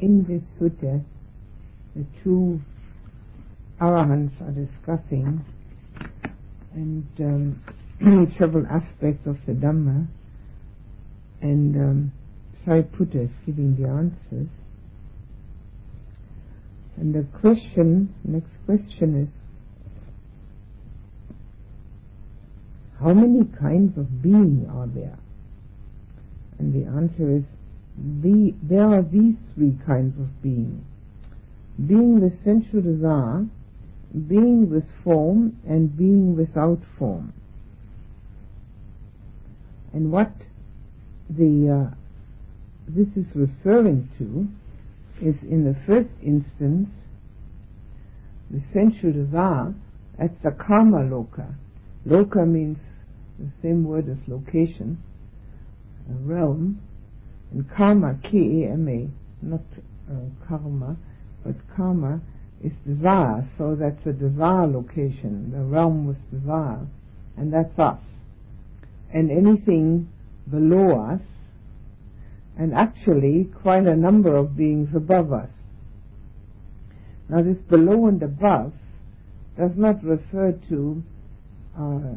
in this sutta, the two arahants are discussing and um, several aspects of the Dhamma, and um, Sariputta is giving the answers. And the question, next question is, how many kinds of being are there? And the answer is, the, there are these three kinds of being. Being with sensual desire, being with form, and being without form. And what the uh, this is referring to is in the first instance the sensual desire at the kama loka. Loka means the same word as location, a realm, and kama, K-A-M-A, not uh, karma, but kama is desire, so that's a desire location, the realm with desire, and that's us. And anything below us, and actually quite a number of beings above us. Now this below and above does not refer to uh,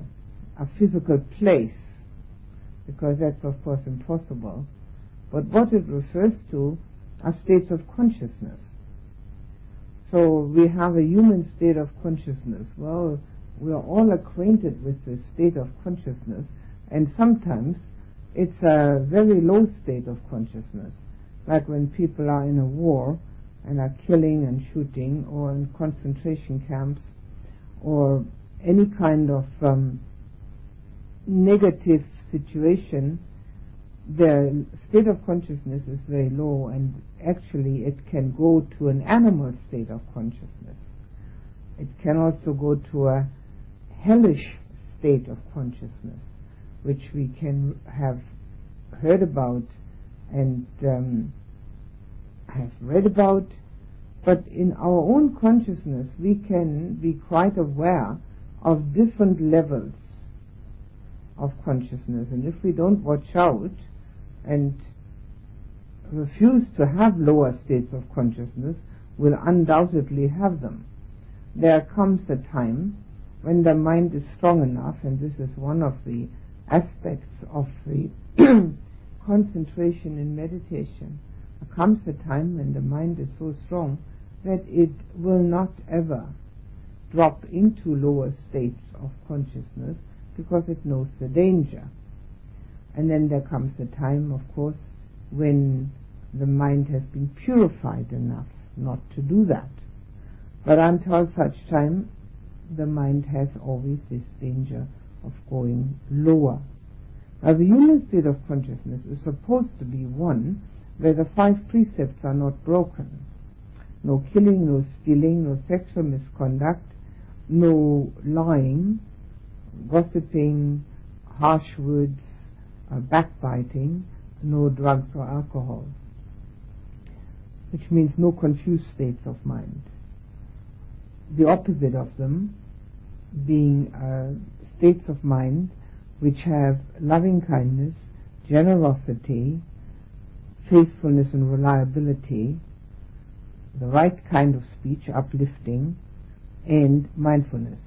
a physical place, because that's of course impossible, but what it refers to are states of consciousness. So we have a human state of consciousness. Well, we are all acquainted with this state of consciousness, and sometimes it's a very low state of consciousness, like when people are in a war and are killing and shooting, or in concentration camps, or any kind of um, negative situation, their state of consciousness is very low, and actually it can go to an animal state of consciousness. It can also go to a hellish state of consciousness, which we can have heard about and um, have read about, but in our own consciousness we can be quite aware of different levels of consciousness, and if we don't watch out and refuse to have lower states of consciousness, we'll undoubtedly have them. There comes a time when the mind is strong enough, and this is one of the aspects of the concentration in meditation. There comes a time when the mind is so strong that it will not ever drop into lower states of consciousness because it knows the danger. And then there comes a time, of course, when the mind has been purified enough not to do that. But until such time, the mind has always this danger of going lower. Now, the human state of consciousness is supposed to be one where the five precepts are not broken. No killing, no stealing, no sexual misconduct, no lying, gossiping, harsh words, backbiting, no drugs or alcohol, which means no confused states of mind. The opposite of them being uh, states of mind which have loving kindness, generosity, faithfulness and reliability, the right kind of speech, uplifting, and mindfulness.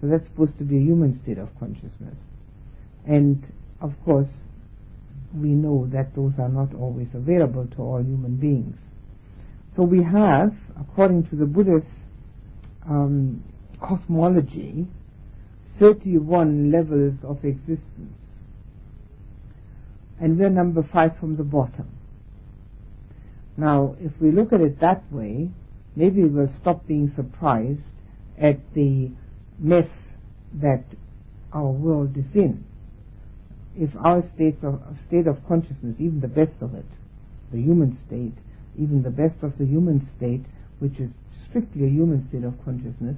So that's supposed to be a human state of consciousness. And of course, we know that those are not always available to all human beings. So we have, according to the Buddhist um, cosmology, 31 levels of existence. And we're number five from the bottom. Now, if we look at it that way, maybe we'll stop being surprised at the mess that our world is in. If our state of, state of consciousness, even the best of it, the human state, even the best of the human state, which is strictly a human state of consciousness,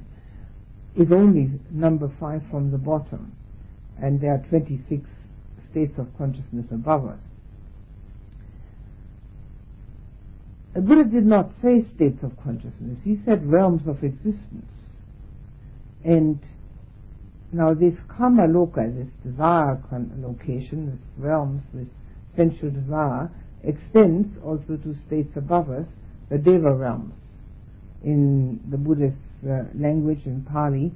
is only number five from the bottom, and there are 26 states of consciousness above us. The Buddha did not say states of consciousness, he said realms of existence. And now this kama loka, this desire location, this realms, this sensual desire, extends also to states above us, the Deva realms. In the Buddhist uh, language, in Pali,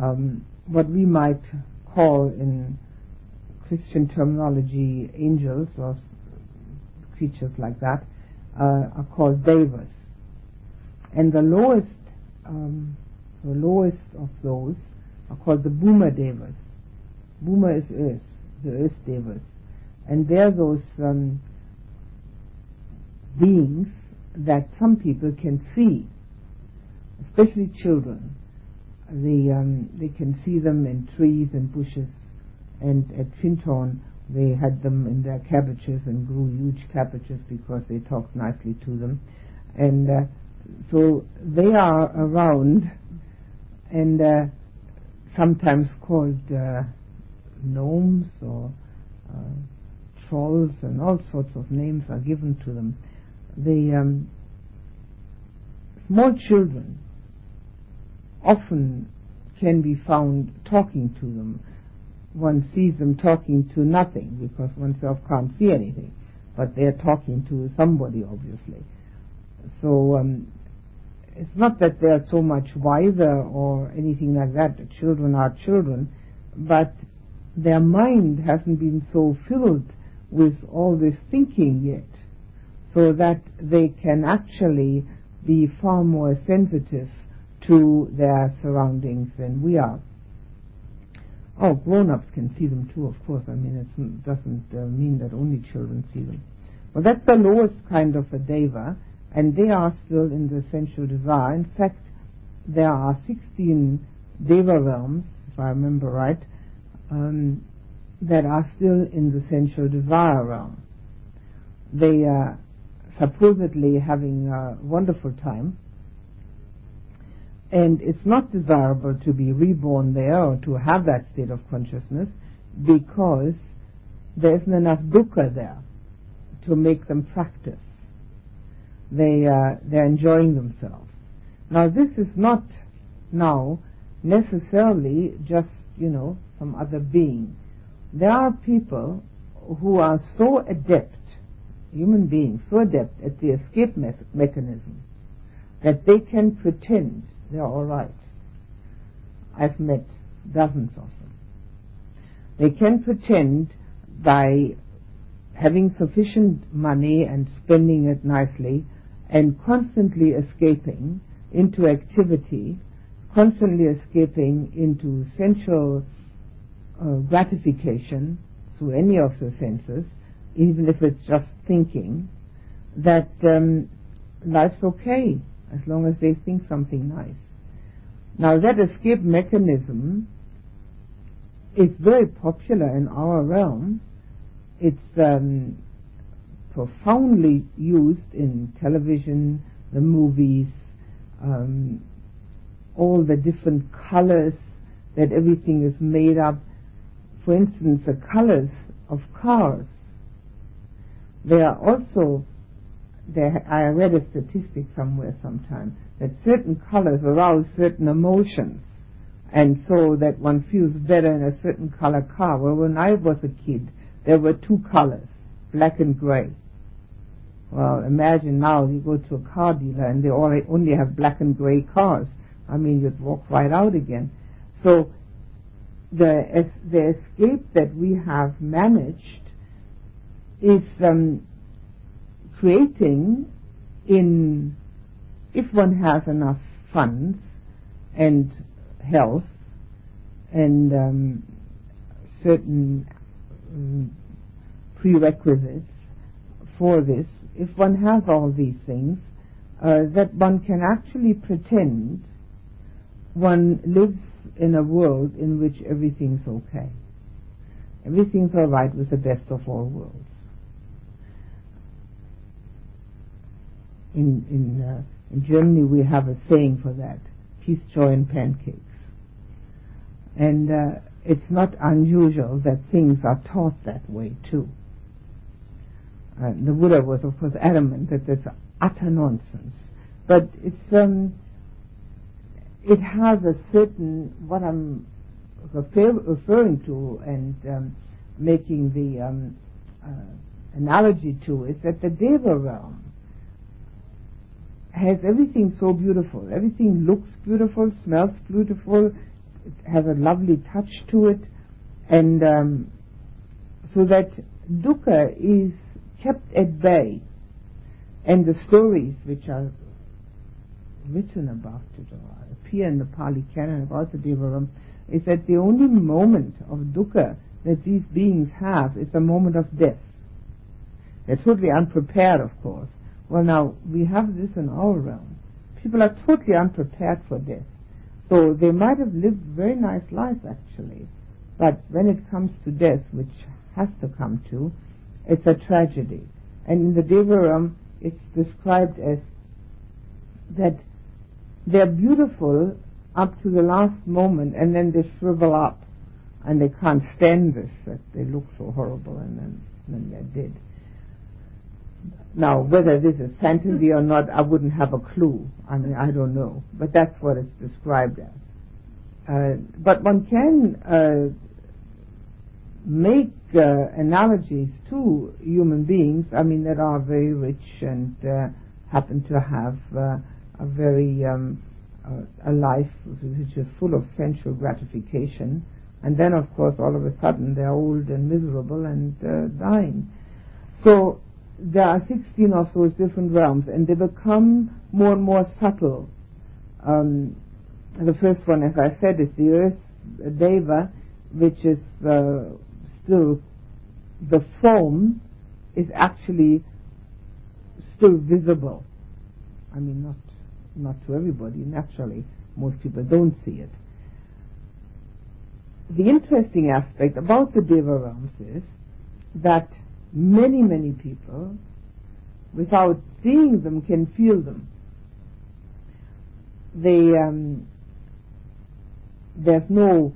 um, what we might call in Christian terminology angels or creatures like that uh, are called devas. And the lowest, um, the lowest of those are called the Bhuma devas. Bhuma is earth, the earth devas. And they're those um, beings that some people can see, especially children. They, um, they can see them in trees and bushes. And at Findhorn, they had them in their cabbages and grew huge cabbages because they talked nicely to them. And uh, so they are around and uh, sometimes called uh, gnomes or uh, trolls and all sorts of names are given to them. The um, small children often can be found talking to them. One sees them talking to nothing because oneself can't see anything, but they're talking to somebody, obviously. So um, it's not that they're so much wiser or anything like that. Children are children, but their mind hasn't been so filled with all this thinking yet, so that they can actually be far more sensitive to their surroundings than we are. Oh, grown-ups can see them too, of course. I mean, it doesn't uh, mean that only children see them. Well, that's the lowest kind of a deva, and they are still in the sensual desire. In fact, there are 16 deva realms, if I remember right, um, that are still in the sensual desire realm. They are supposedly having a wonderful time, and it's not desirable to be reborn there or to have that state of consciousness because there isn't enough dukkha there to make them practice they uh, they're enjoying themselves. Now this is not now necessarily just you know some other being. There are people who are so adept, human beings, so adept at the escape me- mechanism that they can pretend they're all right. I've met dozens of them. They can pretend by having sufficient money and spending it nicely and constantly escaping into activity, constantly escaping into sensual uh, gratification through any of the senses, even if it's just thinking, that um, life's okay as long as they think something nice. Now that escape mechanism is very popular in our realm. It's um, profoundly used in television, the movies, um, all the different colors that everything is made up. For instance, the colors of cars. They are also, there, I read a statistic somewhere sometime, that certain colors arouse certain emotions and so that one feels better in a certain color car. Well, when I was a kid, there were two colors, black and gray. Well, imagine now you go to a car dealer and they only have black and gray cars. I mean, you'd walk right out again. So the the escape that we have managed is um, creating in if one has enough funds and health and um, certain um, prerequisites for this, if one has all these things, uh, that one can actually pretend one lives in a world in which everything's okay. Everything's all right with the best of all worlds. In in uh, in Germany, we have a saying for that: peace, joy, and pancakes. And uh, it's not unusual that things are taught that way too. Uh, the Buddha was, of course, adamant that that's utter nonsense. But it's um, it has a certain what I'm refer- referring to and um, making the um, uh, analogy to is that the Deva realm has everything so beautiful. Everything looks beautiful, smells beautiful, it has a lovely touch to it, and um, so that dukkha is kept at bay. And the stories which are written about it or appear in the Pali Canon about the Deva realm is that the only moment of dukkha that these beings have is the moment of death. They're totally unprepared, of course. Well, now, we have this in our realm. People are totally unprepared for death. So they might have lived very nice lives, actually. But when it comes to death, which has to come to, it's a tragedy. And in the Deva realm, it's described as that they're beautiful up to the last moment and then they shrivel up and they can't stand this, that they look so horrible and then, then they're dead. Now, whether this is fantasy or not, I wouldn't have a clue. I mean, I don't know. But that's what it's described as. Uh, but one can uh, make uh, analogies to human beings, I mean, that are very rich and uh, happen to have uh, a very um, a life which is full of sensual gratification, and then, of course, all of a sudden they're old and miserable and uh, dying. So there are 16 of those different realms, and they become more and more subtle. Um, the first one, as I said, is the earth deva, which is still the form is actually still visible. I mean, not not to everybody. Naturally, most people don't see it. The interesting aspect about the Deva realms is that many, many people, without seeing them, can feel them. They, um, there's no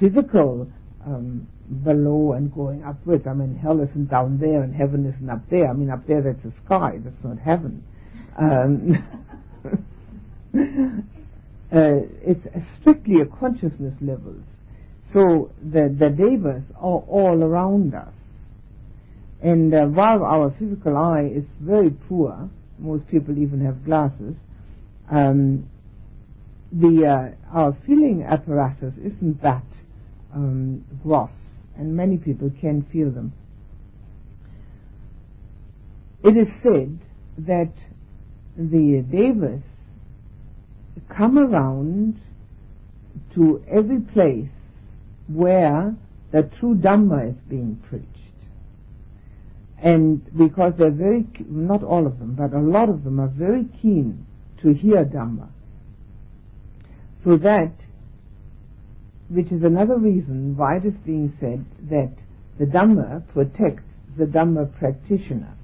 physical um, below and going upwards. I mean, hell isn't down there and heaven isn't up there. I mean, up there that's the sky, that's not heaven. Um, uh, it's strictly a consciousness level. So the, the devas are all around us. And uh, while our physical eye is very poor, most people even have glasses, um, the uh, our feeling apparatus isn't that um, gross, and many people can feel them. It is said that the devas come around to every place where the true Dhamma is being preached. And because they're very, not all of them, but a lot of them are very keen to hear Dhamma. So that, which is another reason why it is being said that the Dhamma protects the Dhamma practitioner.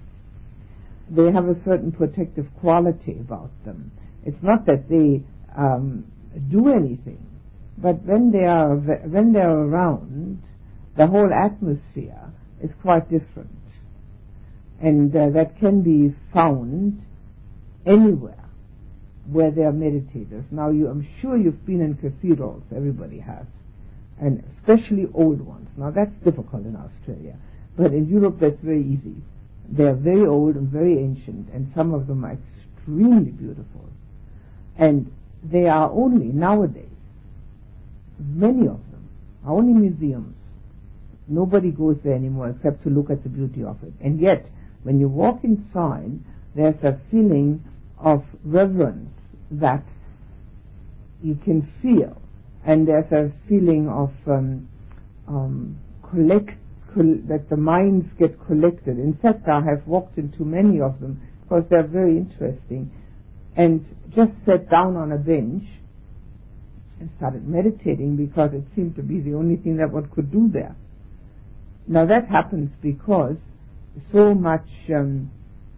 They have a certain protective quality about them. It's not that they um, do anything, but when they are when they are around, the whole atmosphere is quite different, and uh, that can be found anywhere where there are meditators. Now, you, I'm sure you've been in cathedrals. Everybody has, and especially old ones. Now, that's difficult in Australia, but in Europe, that's very easy. They are very old and very ancient, and some of them are extremely beautiful. And they are only nowadays, many of them are only museums. Nobody goes there anymore except to look at the beauty of it. And yet, when you walk inside, there's a feeling of reverence that you can feel. And there's a feeling of um, um, collect, col- that the minds get collected. In fact, I have walked into many of them because they're very interesting and just sat down on a bench and started meditating because it seemed to be the only thing that one could do there. Now that happens because so much um,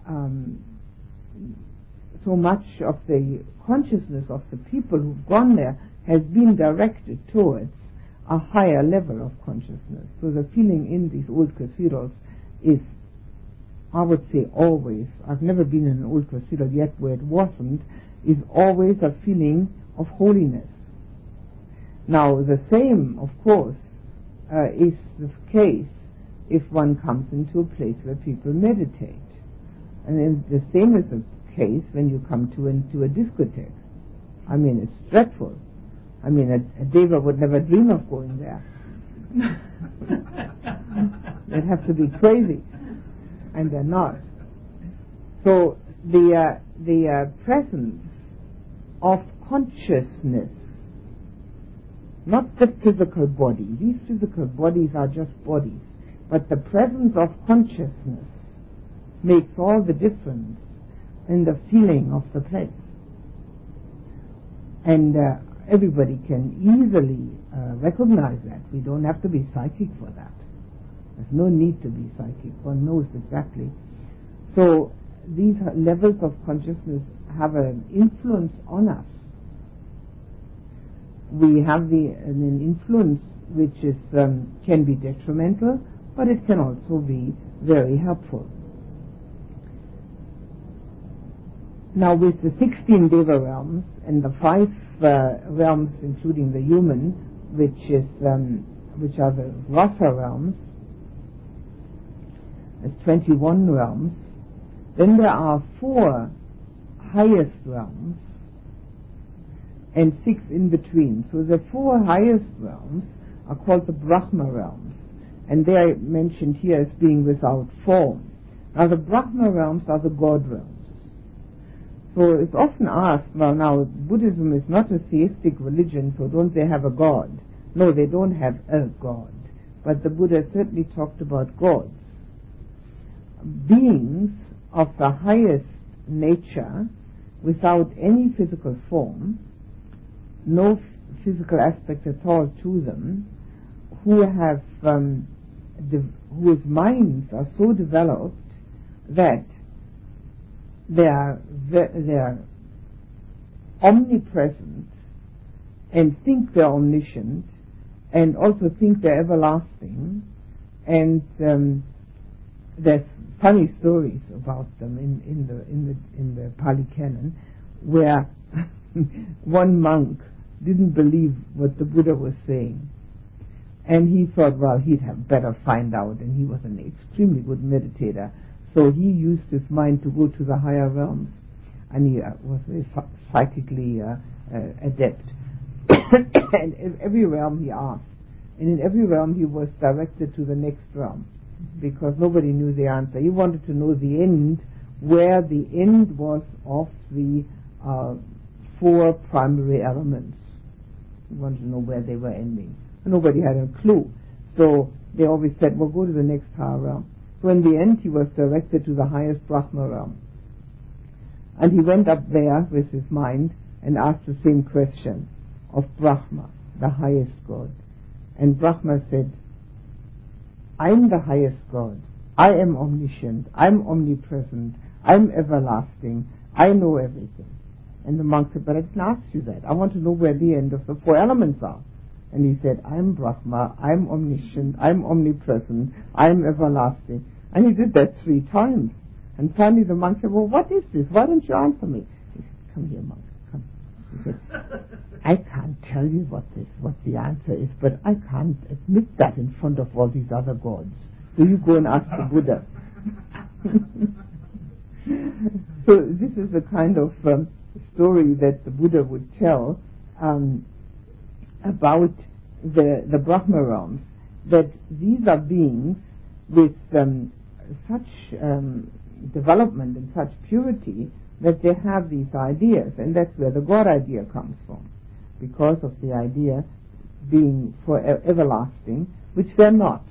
um, so much of the consciousness of the people who've gone there has been directed towards a higher level of consciousness. So the feeling in these old cathedrals is I would say always, I've never been in an old cathedral yet where it wasn't, is always a feeling of holiness. Now, the same, of course, uh, is the case if one comes into a place where people meditate. And the same is the case when you come to into a discotheque. I mean, it's dreadful. I mean, a, a deva would never dream of going there. They'd have to be crazy, and they're not. So the uh, the uh, presence of consciousness, not the physical body. These physical bodies are just bodies, but the presence of consciousness makes all the difference in the feeling of the place. And uh, everybody can easily uh, recognize that. We don't have to be psychic for that. There's no need to be psychic. One knows exactly. So these levels of consciousness have an influence on us. We have the, an influence which is, um, can be detrimental, but it can also be very helpful. Now, with the 16 Deva realms and the five uh, realms, including the human, which is um, which are the Rasa realms, there's 21 realms. Then there are four highest realms and six in between. So the four highest realms are called the Brahma realms, and they are mentioned here as being without form. Now the Brahma realms are the God realms. So it's often asked, well now Buddhism is not a theistic religion, so don't they have a God? No, they don't have a God. But the Buddha certainly talked about gods. Beings of the highest nature without any physical form, no physical aspect at all to them, who have um, whose minds are so developed that they are they are omnipresent and think they're omniscient and also think they're everlasting. And um, there's funny stories about them in, in the in the in the Pali Canon where one monk didn't believe what the Buddha was saying. And he thought well he'd have better find out. And he was an extremely good meditator so he used his mind to go to the higher realms, and he uh, was very psychically uh, uh, adept. and in every realm he asked, and in every realm he was directed to the next realm, because nobody knew the answer. He wanted to know the end, where the end was of the uh, four primary elements. He wanted to know where they were ending. Nobody had a clue. So they always said, well, go to the next higher realm. So in the end, he was directed to the highest Brahma realm. And he went up there with his mind and asked the same question of Brahma, the highest God. And Brahma said, I'm the highest God. I am omniscient. I'm omnipresent. I'm everlasting. I know everything. And the monk said, but I didn't ask you that. I want to know where the end of the four elements are. And he said, I'm Brahma, I'm omniscient, I'm omnipresent, I'm everlasting. And he did that three times. And finally the monk said, well, what is this? Why don't you answer me? He said, come here, monk, come. He said, I can't tell you what this, what the answer is, but I can't admit that in front of all these other gods. So you go and ask the Buddha. so this is the kind of um, story that the Buddha would tell um, about the, the Brahma realms, that these are beings with um, such um, development and such purity that they have these ideas, and that's where the God idea comes from, because of the idea being for everlasting, which they're not.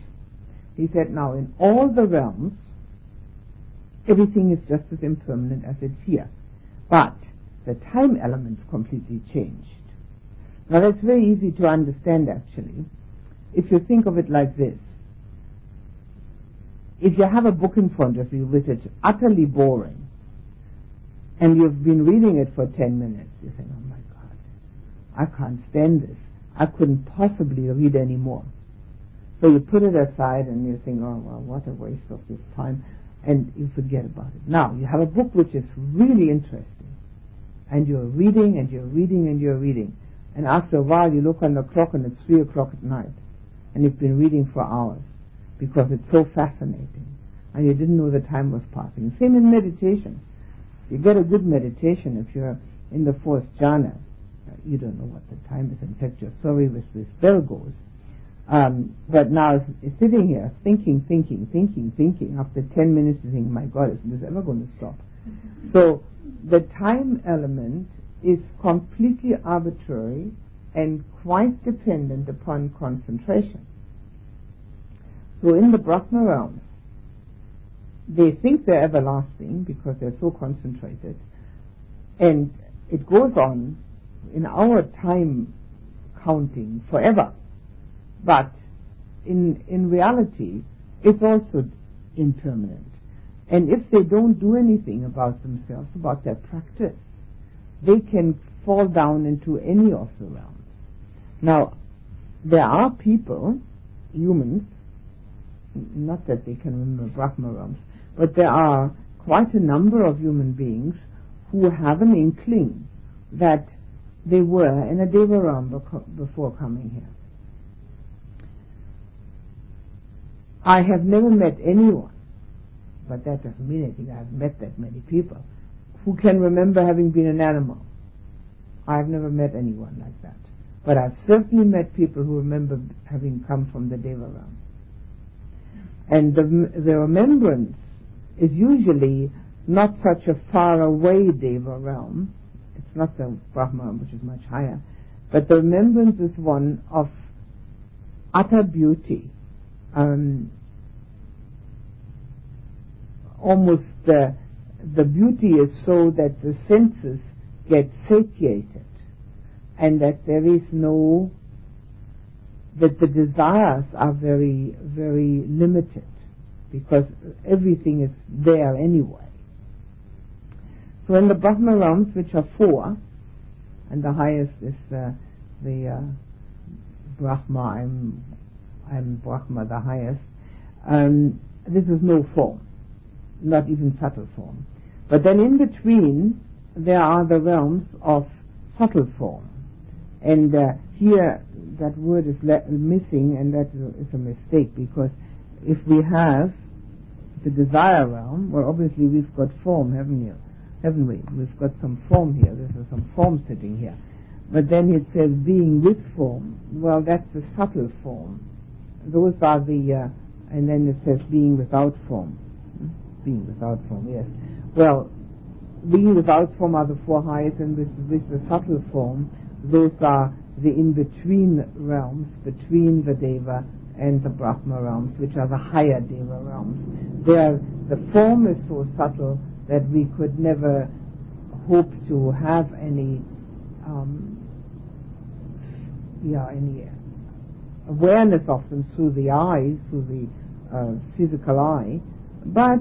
He said, now in all the realms, everything is just as impermanent as it's here, but the time elements completely changed. Now that's very easy to understand actually. If you think of it like this, if you have a book in front of you which is utterly boring, and you've been reading it for 10 minutes, you think, oh my God, I can't stand this. I couldn't possibly read any more. So you put it aside and you think, oh well, what a waste of this time, and you forget about it. Now, you have a book which is really interesting, and you're reading and you're reading and you're reading. And after a while, you look on the clock and it's three o'clock at night, and you've been reading for hours. because it's so fascinating. And you didn't know the time was passing. Same in meditation. You get a good meditation if you're in the fourth jhana. You don't know what the time is. In fact, you're sorry if this bell goes. Um, but now sitting here, thinking, thinking, thinking, thinking, after 10 minutes you think, my God, is this ever going to stop? So the time element is completely arbitrary and quite dependent upon concentration. So in the Brahma realms, they think they're everlasting because they're so concentrated, and it goes on in our time counting forever. But in, in reality, it's also impermanent. And if they don't do anything about themselves, about their practice, they can fall down into any of the realms. Now, there are people, humans, not that they can remember Brahma realms, but there are quite a number of human beings who have an inkling that they were in a Deva realm before coming here. I have never met anyone, but that doesn't mean anything. I've met that many people who can remember having been an animal. I've never met anyone like that. But I've certainly met people who remember having come from the Deva realm. And the, the remembrance is usually not such a far away Deva realm. It's not the Brahma, which is much higher. But the remembrance is one of utter beauty. Um, almost the beauty is so that the senses get satiated and that there is no that the desires are very very limited because everything is there anyway. So in the Brahma realms, which are four, and the highest is the uh, Brahma, I'm, I'm Brahma, the highest, um, this is no form, not even subtle form. But then in between, there are the realms of subtle form. And uh, here, that word is missing, and that is a mistake because if we have the desire realm, well, obviously we've got form, haven't you? Haven't we? We've got some form here. There's some form sitting here. But then it says being with form. Well, that's the subtle form. Those are the, uh, and then it says being without form. Being without form, yes. Well, being without form are the four highest, and with, with the subtle form, those are the in-between realms between the Deva and the Brahma realms, which are the higher Deva realms. There, the form is so subtle that we could never hope to have any, um, yeah, any awareness of them through the eye, through the uh, physical eye. But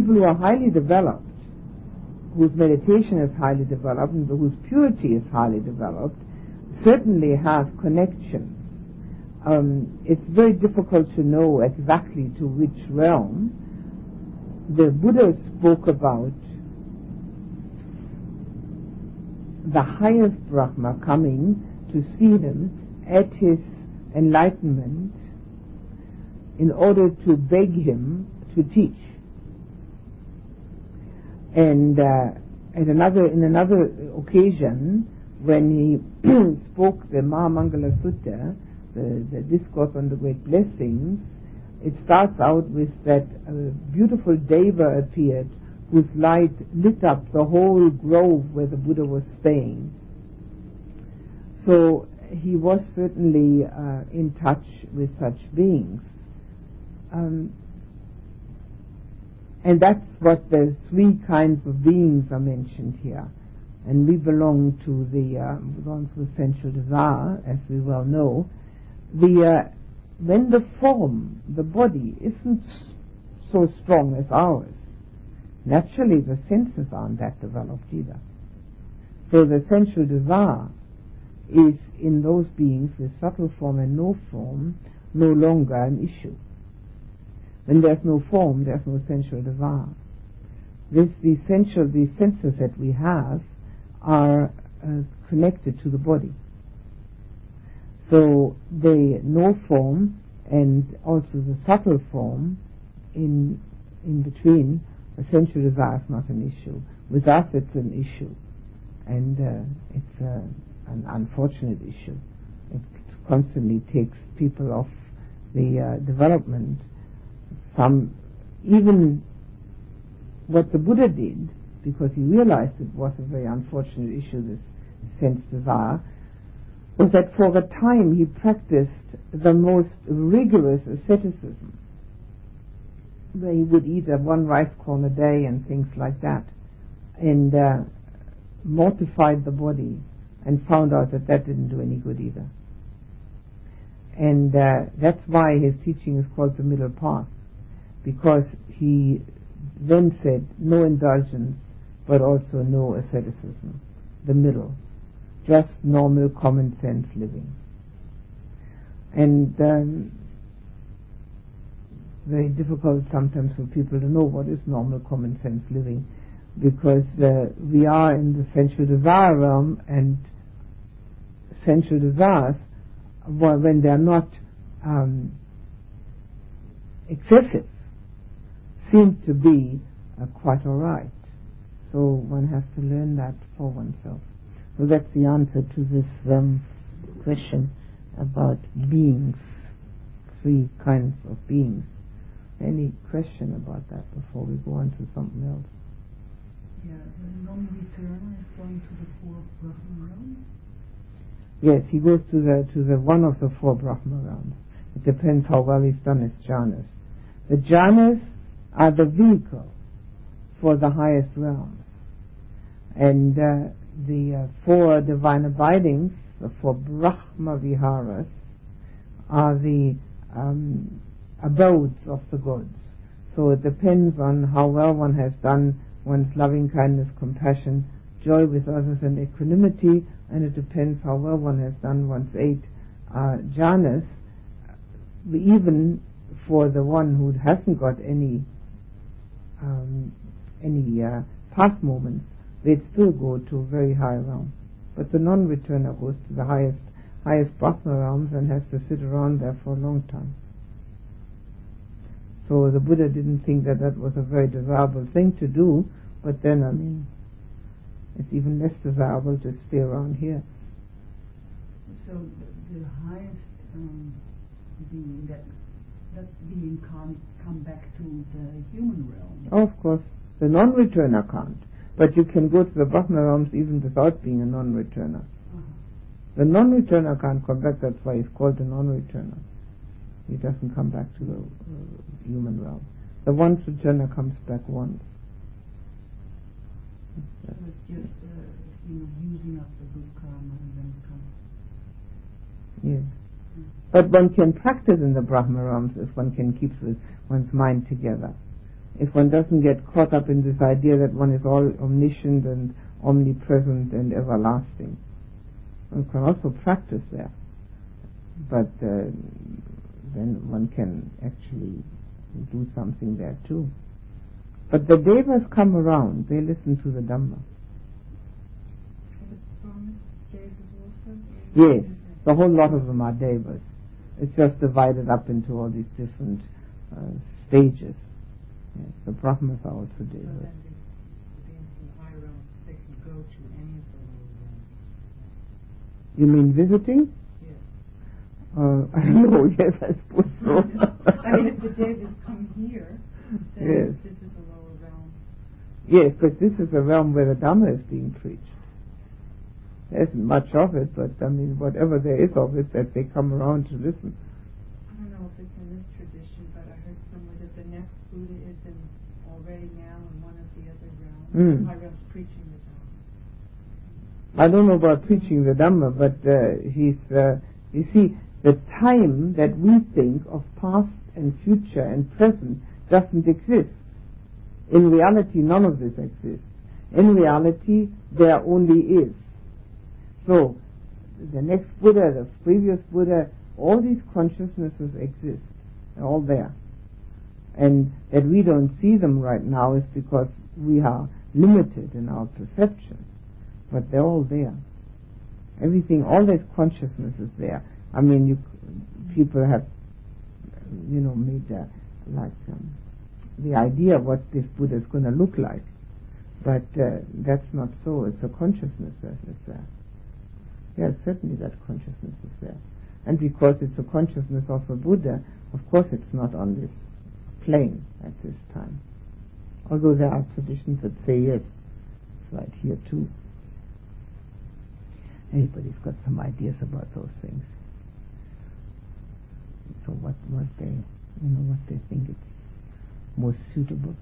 people who are highly developed, whose meditation is highly developed and whose purity is highly developed, certainly have connections um, it's very difficult to know exactly to which realm. The Buddha spoke about the highest Brahma coming to see him at his enlightenment in order to beg him to teach. And uh, another, in another occasion, when he spoke the Mahamangala Sutta, the, the discourse on the great blessings, it starts out with that uh, beautiful Deva appeared whose light lit up the whole grove where the Buddha was staying. So he was certainly uh, in touch with such beings. Um, and that's what the three kinds of beings are mentioned here. And we belong to the uh, belong to essential desire, as we well know the uh, when the form, the body, isn't so strong as ours, naturally the senses aren't that developed either. So the sensual desire is in those beings with subtle form and no form no longer an issue. When there's no form, there's no sensual desire. This, the sensual, the senses that we have are uh, connected to the body. So the no form and also the subtle form in in between, sensual desire is not an issue. With us, it's an issue, and uh, it's uh, an unfortunate issue. It constantly takes people off the uh, development. Some, even what the Buddha did, because he realized it was a very unfortunate issue, this sense desire, was that for a time he practiced the most rigorous asceticism, where he would eat one rice corn a day and things like that, and uh, mortified the body, and found out that that didn't do any good either. And uh, that's why his teaching is called the middle path, because he then said no indulgence, but also no asceticism, the middle just normal common sense living. And um, very difficult sometimes for people to know what is normal common sense living because uh, we are in the sensual desire realm and sensual desires when they are not um, excessive seem to be uh, quite all right. So one has to learn that for oneself. So that's the answer to this um, question about beings, three kinds of beings. Any question about that before we go on to something else? Yeah, the non-returner is going to the four Brahma realms? Yes, he goes to the to the one of the four Brahma realms. It depends how well he's done his jhanas. The jhanas are the vehicle for the highest realms. And uh, the uh, four divine abidings, the four Brahma Viharas, are the um, abodes of the gods. So it depends on how well one has done one's loving kindness, compassion, joy with others, and equanimity, and it depends how well one has done one's eight uh, jhanas. Even for the one who hasn't got any um, any uh, past moments, they'd still go to a very high realm. But the non-returner goes to the highest, highest Brahma realms and has to sit around there for a long time. So the Buddha didn't think that that was a very desirable thing to do, but then, I mean, it's even less desirable to stay around here. So the, highest um, being that that being can't come back to the human realm. Oh, of course, the non-returner can't. But you can go to the Brahma realms even without being a non-returner. Uh-huh. The non-returner can't come back, that's why he's called a non-returner. He doesn't come back to the uh, human realm. The once returner comes back once. So it's just, uh, you know, using up the good karma and then come. Yes. Mm. But one can practice in the Brahma realms if one can keep one's mind together if one doesn't get caught up in this idea that one is all omniscient and omnipresent and everlasting. One can also practice there, but uh, then one can actually do something there too. But the devas come around, they listen to the Dhamma. Yes, the whole lot of them are devas. It's just divided up into all these different stages. Yes, the Brahmas also devas. You mean visiting? Yes. Uh, I don't know, yes, I suppose so. I mean, if the devas come here, then yes. this is a lower realm. Yes, but this is a realm where the Dhamma is being preached. There isn't much of it, but I mean, whatever there is of it, that they come around to listen. I don't know if it's in this tradition, but I heard somewhere that the next Buddha is in already now in one of the other realms. Mm. realms preaching the. I don't know about preaching the Dhamma, but uh, he's, uh, you see, the time that we think of past and future and present doesn't exist. In reality, none of this exists. In reality, there only is. So, the next Buddha, the previous Buddha, all these consciousnesses exist. They're all there and that we don't see them right now is because we are limited in our perception. But they're all there. Everything, all this consciousness is there. I mean, you, people have you know, made uh, like um, the idea of what this Buddha is going to look like. But uh, that's not so. It's a consciousness that is there. Yes, certainly that consciousness is there. And because it's a consciousness of a Buddha, of course it's not on this plane at this time. Although there are traditions that say yes, it's right here too. Anybody's got some ideas about those things. So what what they you know what they think is most suitable.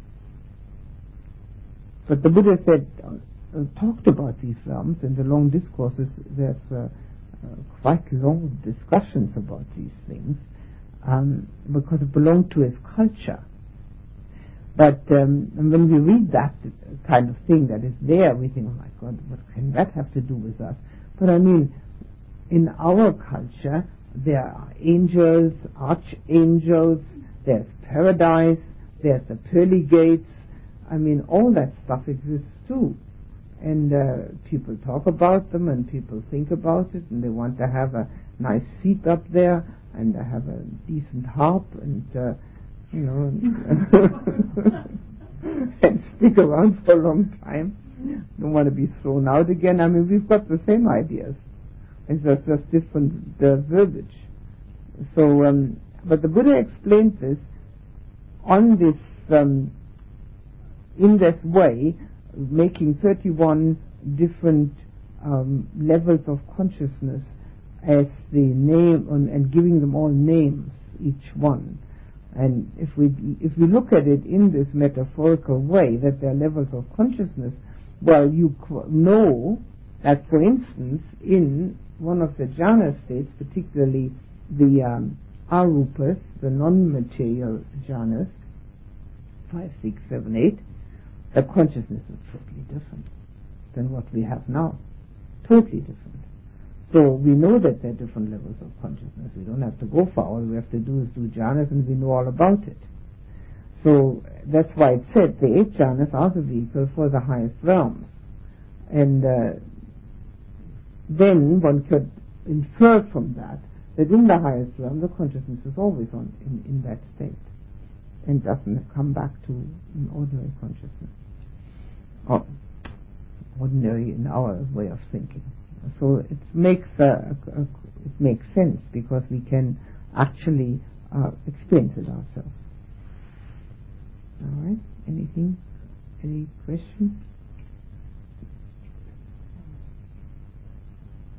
But the Buddha said uh, talked about these realms in the long discourses. There's uh, uh, quite long discussions about these things um, because it belonged to his culture. But um, when we read that kind of thing that is there, we think, oh my God, what can that have to do with us? But I mean, in our culture, there are angels, archangels, there's paradise, there's the pearly gates. I mean, all that stuff exists too. And uh, people talk about them and people think about it and they want to have a nice seat up there and have a decent harp and, uh, you know, and stick around for a long time. Don't want to be thrown out again. I mean, we've got the same ideas. It's just, just different uh, verbiage. So, um, but the Buddha explains this on this, um, in this way, making 31 different um, levels of consciousness as the name and, and giving them all names, each one. And if we if we look at it in this metaphorical way, that there are levels of consciousness, well, you know that, for instance, in one of the jhana states, particularly the um, arupas, the non-material jhanas, five, six, seven, eight, the consciousness is totally different than what we have now. Totally different. So we know that there are different levels of consciousness. We don't have to go far. All we have to do is do jhanas and we know all about it. So that's why it said the eight jhanas are the vehicle for the highest realms. And uh, then one could infer from that that in the highest realm the consciousness is always on in, in that state and doesn't come back to an ordinary consciousness or ordinary in our way of thinking. So it makes a, a, it makes sense because we can actually uh, experience it ourselves. All right. Anything? Any questions?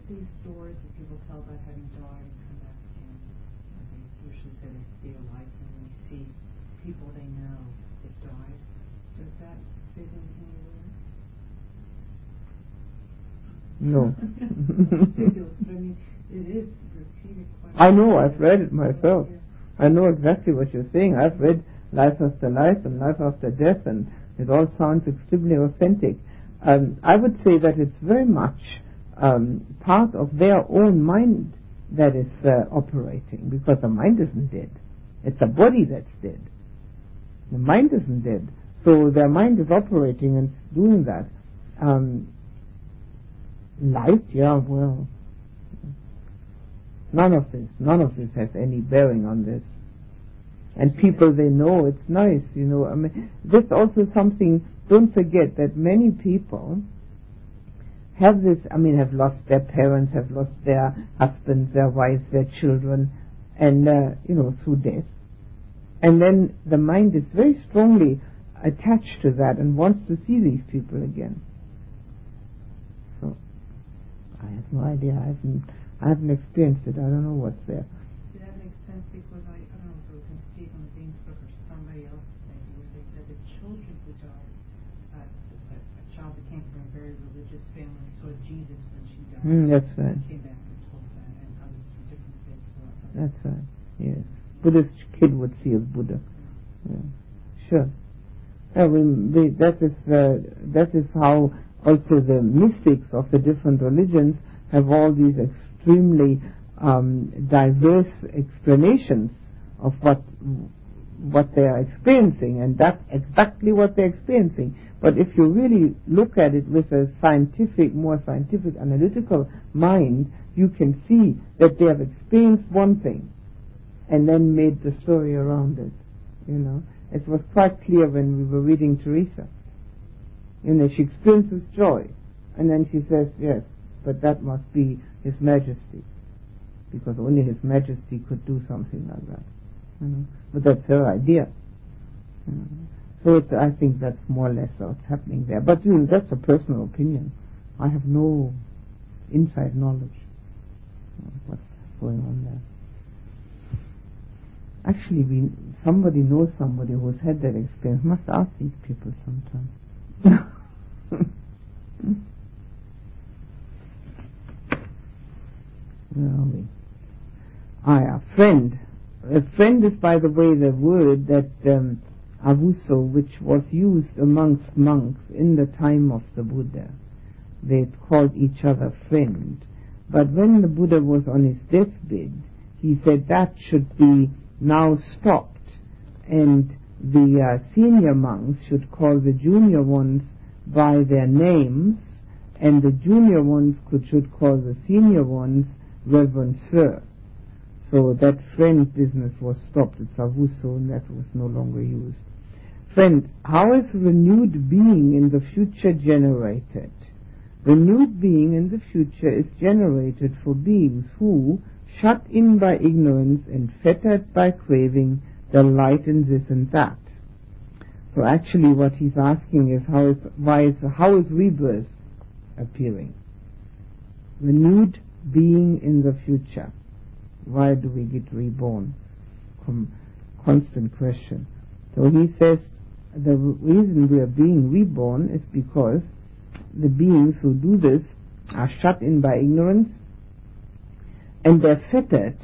These stories that people tell about having died and come back again, they usually say they a light and they see people they know that died. Does that fit in anywhere? No. I mean, it is repeated quite I know, I've read it myself. I know exactly what you're saying. I've read Life After Life and Life After Death, and it all sounds extremely authentic. Um, I would say that it's very much um, part of their own mind that is uh, operating, because the mind isn't dead. It's the body that's dead. The mind isn't dead. So their mind is operating and doing that. Um, light, yeah, well, none of this, none of this has any bearing on this. And people they know, it's nice, you know. I mean, this also something. Don't forget that many people have this. I mean, have lost their parents, have lost their husbands, their wives, their children, and uh, you know through death. And then the mind is very strongly attached to that and wants to see these people again. I have no idea. I haven't, I haven't experienced it. I don't know what's there. that makes sense because I, I don't know if it was in Stephen book or somebody else maybe where they said that children who died, uh, a, a child that came from a very religious family saw Jesus when she died. Mm, that's right. Came back and told that, and others from different faiths. That's right. Yes. Buddhist kid would see as Buddha. Yeah. Sure. Yeah, well, that is uh, that is how also the mystics of the different religions have all these extremely um, diverse explanations of what what they are experiencing, and that's exactly what they're experiencing. But if you really look at it with a scientific, more scientific, analytical mind, you can see that they have experienced one thing, and then made the story around it. You know, it was quite clear when we were reading Teresa. You know, she experiences joy, and then she says, "Yes, but that must be His Majesty, because only His Majesty could do something like that." You know, but that's her idea. You know. So I think that's more or less what's happening there. But you know, that's a personal opinion. I have no inside knowledge of what's going on there. Actually, we, somebody knows somebody who's had that experience. Must ask these people sometime. Ah, friend. A friend is, by the way, the word that um, avuso, which was used amongst monks in the time of the Buddha. They called each other friend. But when the Buddha was on his deathbed, he said that should be now stopped, and the uh, senior monks should call the junior ones by their names, and the junior ones could, should call the senior ones Reverend Sir. So that friend business was stopped. It's avuso, and that was no longer used. Friend, how is renewed being in the future generated? Renewed being in the future is generated for beings who, shut in by ignorance and fettered by craving, delight in this and that. So actually what he's asking is how is, why is, how is rebirth appearing? Renewed being in the future. Why do we get reborn? Constant question. So he says the reason we are being reborn is because the beings who do this are shut in by ignorance and they're fettered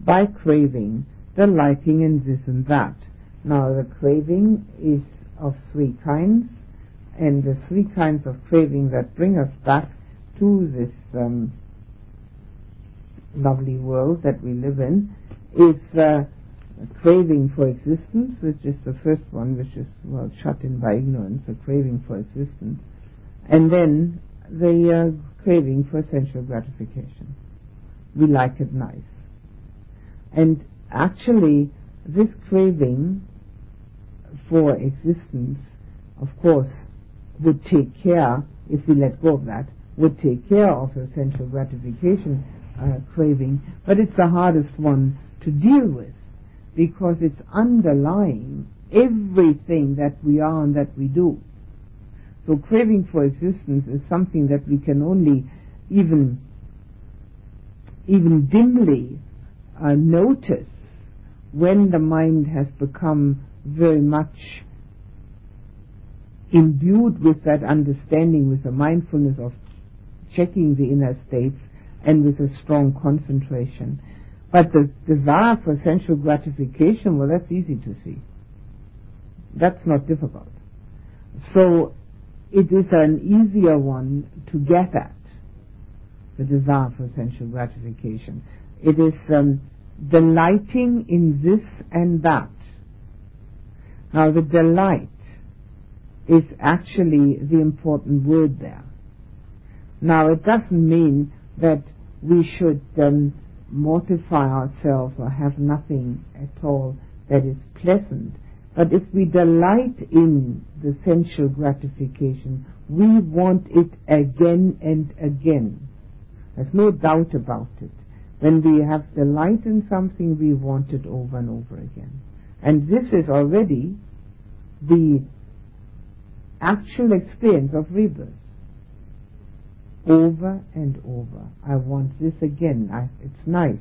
by craving, the liking in this and that. Now the craving is of three kinds and the three kinds of craving that bring us back to this um, lovely world that we live in is uh, craving for existence, which is the first one, which is well shut in by ignorance, a craving for existence, and then the uh, craving for sensual gratification. We like it nice, and actually, this craving for existence, of course, would take care if we let go of that. Would take care of the sensual gratification uh, craving, but it's the hardest one to deal with because it's underlying everything that we are and that we do. So craving for existence is something that we can only even even dimly uh, notice when the mind has become very much imbued with that understanding, with the mindfulness of checking the inner states, and with a strong concentration. But the desire for sensual gratification, well, that's easy to see. That's not difficult. So it is an easier one to get at, the desire for sensual gratification. It is um, delighting in this and that. Now the delight is actually the important word there. Now it doesn't mean that we should um, mortify ourselves or have nothing at all that is pleasant. But if we delight in the sensual gratification, we want it again and again. There's no doubt about it. When we have delight in something, we want it over and over again. And this is already the actual experience of rebirth over and over. I want this again. I, it's nice.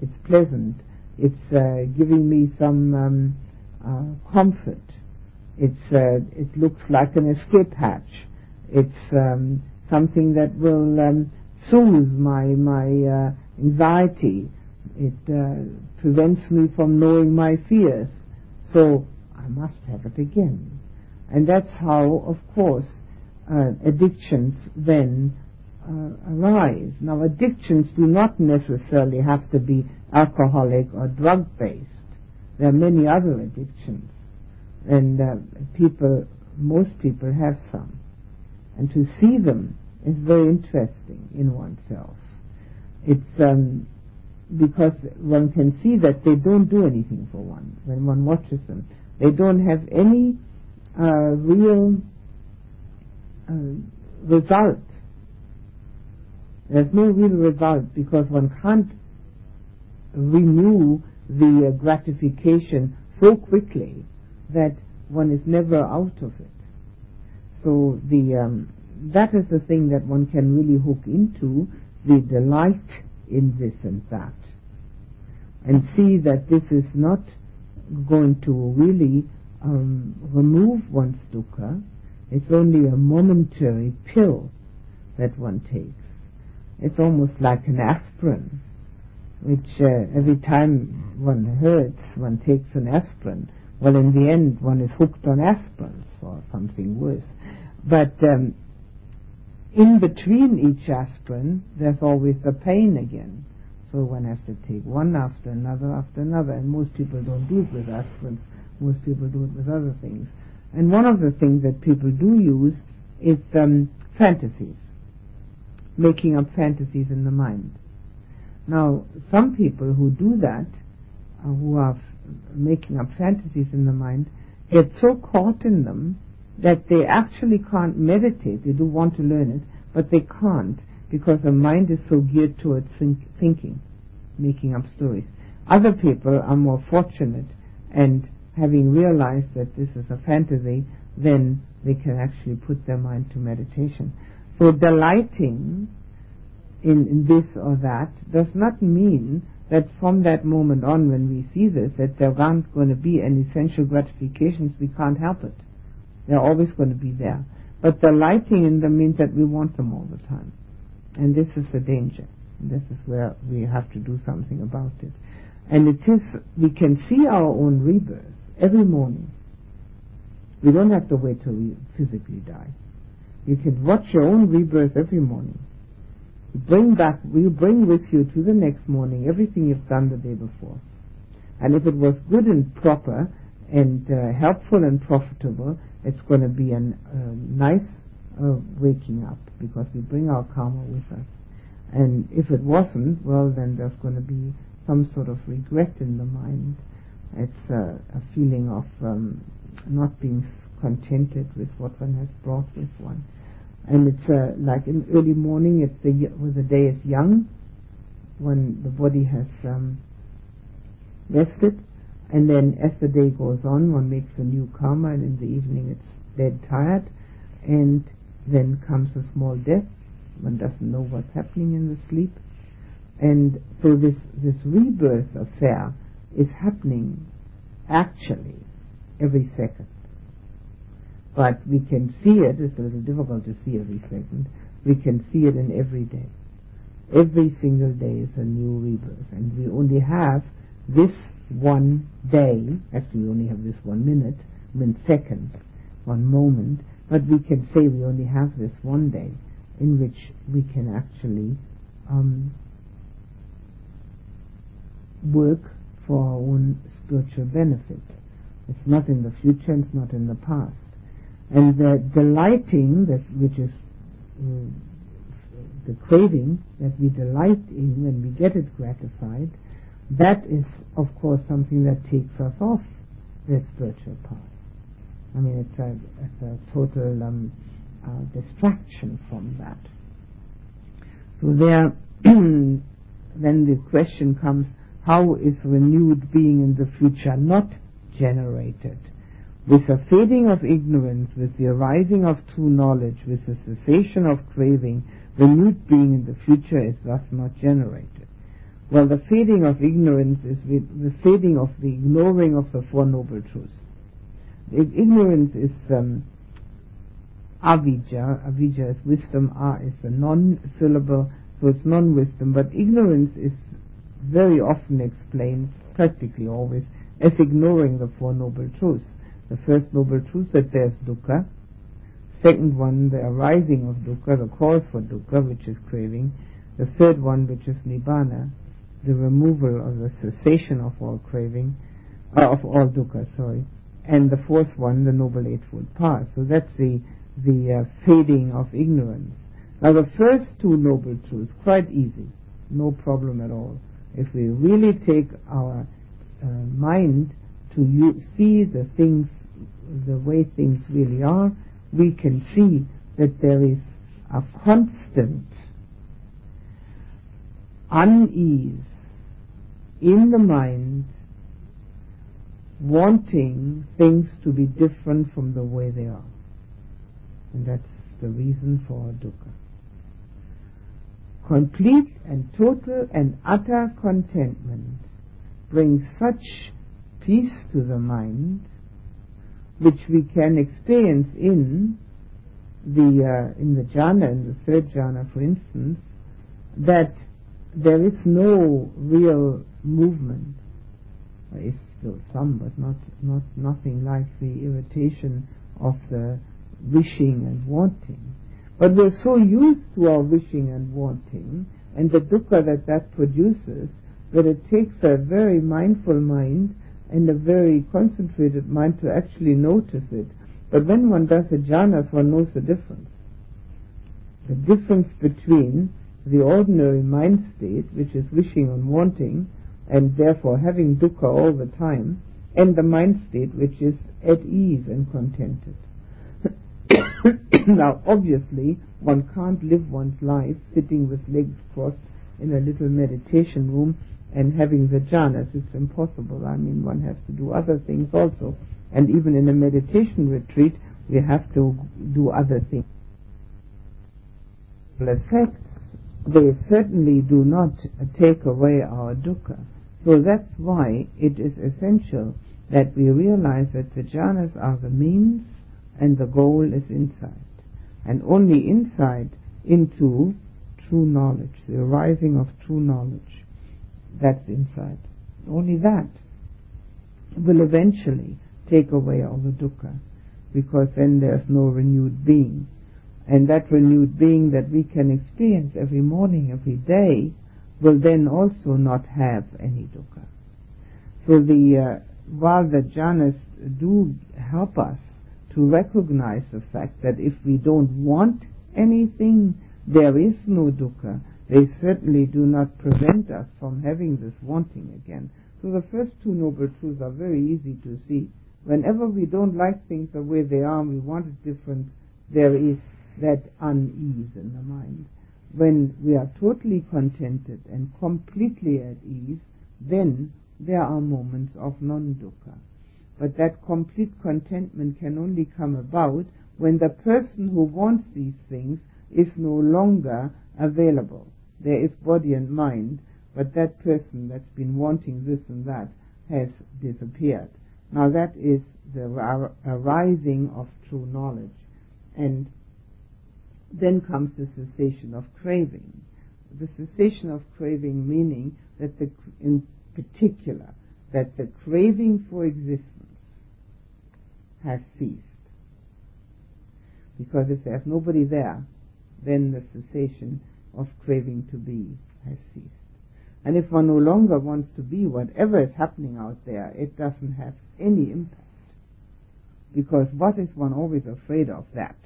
It's pleasant. It's uh, giving me some um, uh, comfort. It's uh, it looks like an escape hatch. It's um, something that will um, soothe my my uh, anxiety. It uh, prevents me from knowing my fears. So I must have it again. And that's how, of course, uh, addictions then uh, arise. Now, addictions do not necessarily have to be alcoholic or drug based. There are many other addictions, and uh, people, most people have some. And to see them is very interesting in oneself. It's um, because one can see that they don't do anything for one when one watches them. They don't have any uh, real uh, result. There's no real result because one can't renew the uh, gratification so quickly that one is never out of it. So the um, that is the thing that one can really hook into the delight in this and that, and see that this is not going to really um, remove one's dukkha. It's only a momentary pill that one takes. It's almost like an aspirin, which uh, every time one hurts, one takes an aspirin. Well, in the end, one is hooked on aspirins or something worse. But um, in between each aspirin, there's always the pain again. So one has to take one after another after another, and most people don't do it with aspirins. Most people do it with other things. And one of the things that people do use is um, fantasies, making up fantasies in the mind. Now, some people who do that, uh, who are making up fantasies in the mind, get so caught in them that they actually can't meditate. They do want to learn it, but they can't because the mind is so geared towards think, thinking, making up stories. Other people are more fortunate and having realized that this is a fantasy, then they can actually put their mind to meditation. So delighting in, this or that does not mean that from that moment on when we see this, that there aren't going to be any sensual gratifications, we can't help it. They're always going to be there. But the lighting in them means that we want them all the time. And this is the danger. This is where we have to do something about it. And it is, we can see our own rebirth every morning. We don't have to wait till we physically die. You can watch your own rebirth every morning. You bring back, you bring with you to the next morning everything you've done the day before. And if it was good and proper and uh, helpful and profitable, it's going to be a uh, nice uh, waking up because we bring our karma with us. And if it wasn't, well, then there's going to be some sort of regret in the mind. It's uh, a feeling of um, not being contented with what one has brought with one. And it's uh, like in early morning, it's the when the day is young, when the body has um, rested, and then as the day goes on, one makes a new karma, and in the evening it's dead tired, and then comes a small death. One doesn't know what's happening in the sleep. And so this, this rebirth affair is happening actually every second. But we can see it, it's a little difficult to see every second, we can see it in every day. Every single day is a new rebirth, and we only have this one day, actually we only have this one minute, one second, one moment, but we can say we only have this one day in which we can actually um, work for our own spiritual benefit. It's not in the future, it's not in the past. And the delighting, that which is uh, the craving that we delight in when we get it gratified, that is, of course, something that takes us off the spiritual path. I mean, it's a, it's a total um, uh, distraction from that. So there, then the question comes, how is renewed being in the future not generated? With the fading of ignorance, with the arising of true knowledge, with the cessation of craving, renewed being in the future is thus not generated. Well, the fading of ignorance is the fading of the ignoring of the Four Noble Truths. Ignorance is um, avijja. Avijja is wisdom. A is a non-syllable, so it's non-wisdom. But ignorance is very often explained, practically always, as ignoring the Four Noble Truths. The first Noble Truth that there's dukkha. Second one, the arising of dukkha, the cause for dukkha, which is craving. The third one, which is nibbana, the removal or the cessation of all craving, uh, of all dukkha, sorry. And the fourth one, the Noble Eightfold Path. So that's the, the uh, fading of ignorance. Now the first two Noble Truths, quite easy, no problem at all. If we really take our uh, mind to u- see the things the way things really are, we can see that there is a constant unease in the mind wanting things to be different from the way they are. And that's the reason for dukkha. Complete and total and utter contentment brings such peace to the mind which we can experience in the uh, in the jhana, in the third jhana, for instance, that there is no real movement. There is still some, but not not nothing like the irritation of the wishing and wanting. But we're so used to our wishing and wanting, and the dukkha that that produces, that it takes a very mindful mind and a very concentrated mind to actually notice it. But when one does the jhanas, one knows the difference. The difference between the ordinary mind state, which is wishing and wanting, and therefore having dukkha all the time, and the mind state, which is at ease and contented. now, obviously, one can't live one's life sitting with legs crossed in a little meditation room and having the jhanas. It's impossible. I mean, one has to do other things also. And even in a meditation retreat, we have to do other things. Effects, they certainly do not take away our dukkha. So that's why it is essential that we realize that the jhanas are the means and the goal is insight. And only insight into true knowledge, the arising of true knowledge, that's insight. Only that will eventually take away all the dukkha, because then there's no renewed being. And that renewed being that we can experience every morning, every day, will then also not have any dukkha. So the, uh, while the jhanas do help us to recognize the fact that if we don't want anything, there is no dukkha, they certainly do not prevent us from having this wanting again. So the first two noble truths are very easy to see. Whenever we don't like things the way they are and we want it different, there is that unease in the mind. When we are totally contented and completely at ease, then there are moments of non-dukkha. But that complete contentment can only come about when the person who wants these things is no longer available. There is body and mind, but that person that's been wanting this and that has disappeared. Now that is the arising of true knowledge. And then comes the cessation of craving. The cessation of craving meaning that the, in particular, that the craving for existence has ceased. Because if there's nobody there, then the cessation of craving to be has ceased. And if one no longer wants to be whatever is happening out there, it doesn't have any impact. Because what is one always afraid of that?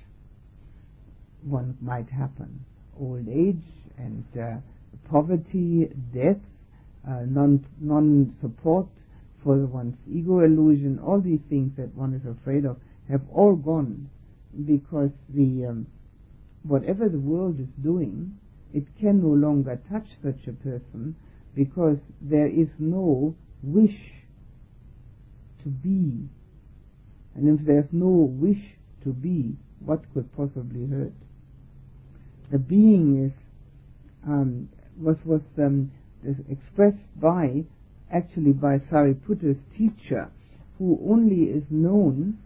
One might happen. Old age and uh, poverty, death, uh, non, non-support for one's ego illusion, all these things that one is afraid of have all gone because the um, whatever the world is doing, it can no longer touch such a person because there is no wish to be. And if there's no wish to be, what could possibly hurt? The being is um, was was um, expressed by actually by Sariputta's teacher, who only is known.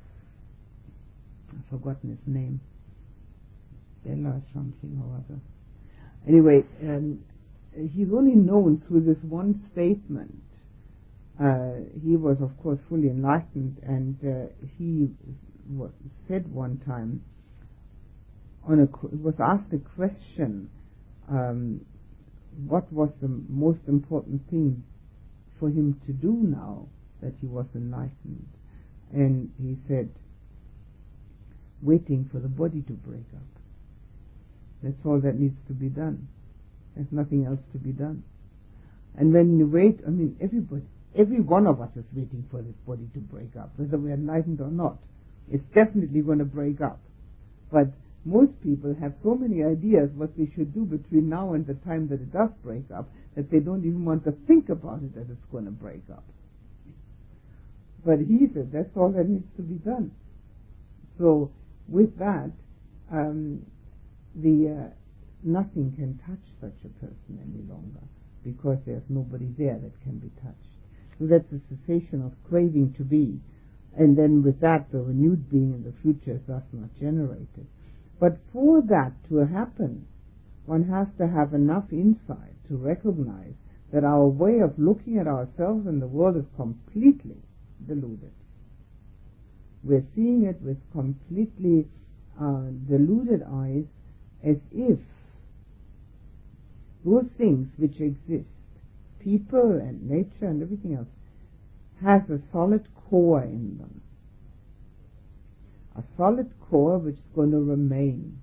I've forgotten his name. Bella something or other. Anyway, um, he's only known through this one statement. Uh, he was, of course, fully enlightened, and uh, he w- said one time, on a was asked a question, um, what was the most important thing for him to do now that he was enlightened? And he said, waiting for the body to break up. That's all that needs to be done. There's nothing else to be done. And when you wait, I mean, everybody, every one of us is waiting for this body to break up, whether we're enlightened or not. It's definitely going to break up. But most people have so many ideas what they should do between now and the time that it does break up that they don't even want to think about it that it's going to break up. But he said that's all that needs to be done. So with that, um, the uh, nothing can touch such a person any longer because there's nobody there that can be touched. So that's the cessation of craving to be. And then with that, the renewed being in the future is thus not generated. But for that to happen, one has to have enough insight to recognize that our way of looking at ourselves and the world is completely deluded. We're seeing it with completely uh, deluded eyes as if those things which exist, people and nature and everything else, has a solid core in them. A solid core which is going to remain.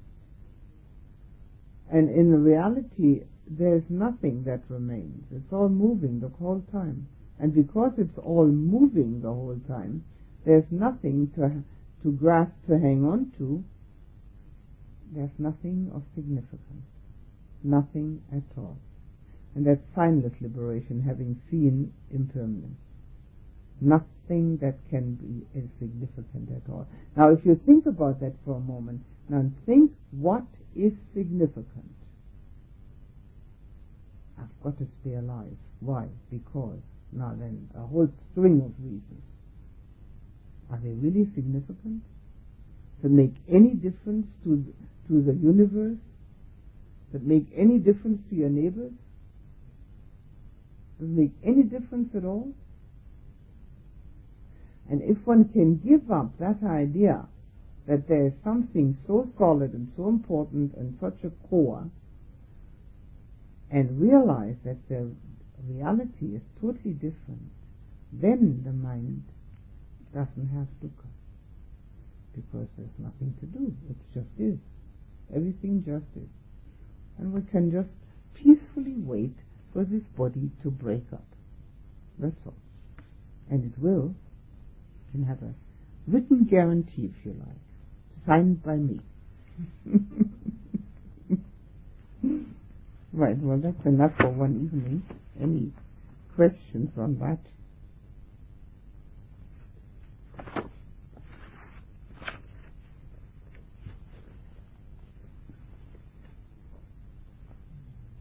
And in reality, there's nothing that remains. It's all moving the whole time. And because it's all moving the whole time, there's nothing to, to grasp, to hang on to. There's nothing of significance. Nothing at all. And that's signless liberation, having seen impermanence. Nothing that can be insignificant at all. Now, if you think about that for a moment, now think what is significant. I've got to stay alive. Why? Because. Now then, a whole string of reasons. Are they really significant? To make any difference to to the universe? That make any difference to your neighbors? Does make any difference at all? And if one can give up that idea that there is something so solid and so important and such a core, and realize that the reality is totally different, then the mind doesn't have dukkha. Because there's nothing to do. It just is. Everything just is. And we can just peacefully wait for this body to break up. That's all. And it will. You can have a written guarantee, if you like, signed by me. right, well, that's enough for one evening. Any questions on that? Yes. question. This is something I've always wondered. It's nothing to do with so much with practice, but it's more of a curiosity that I, I always notice with plants that it's a very strong craving to be. I can almost feel it that it's a you know it's craving to, to be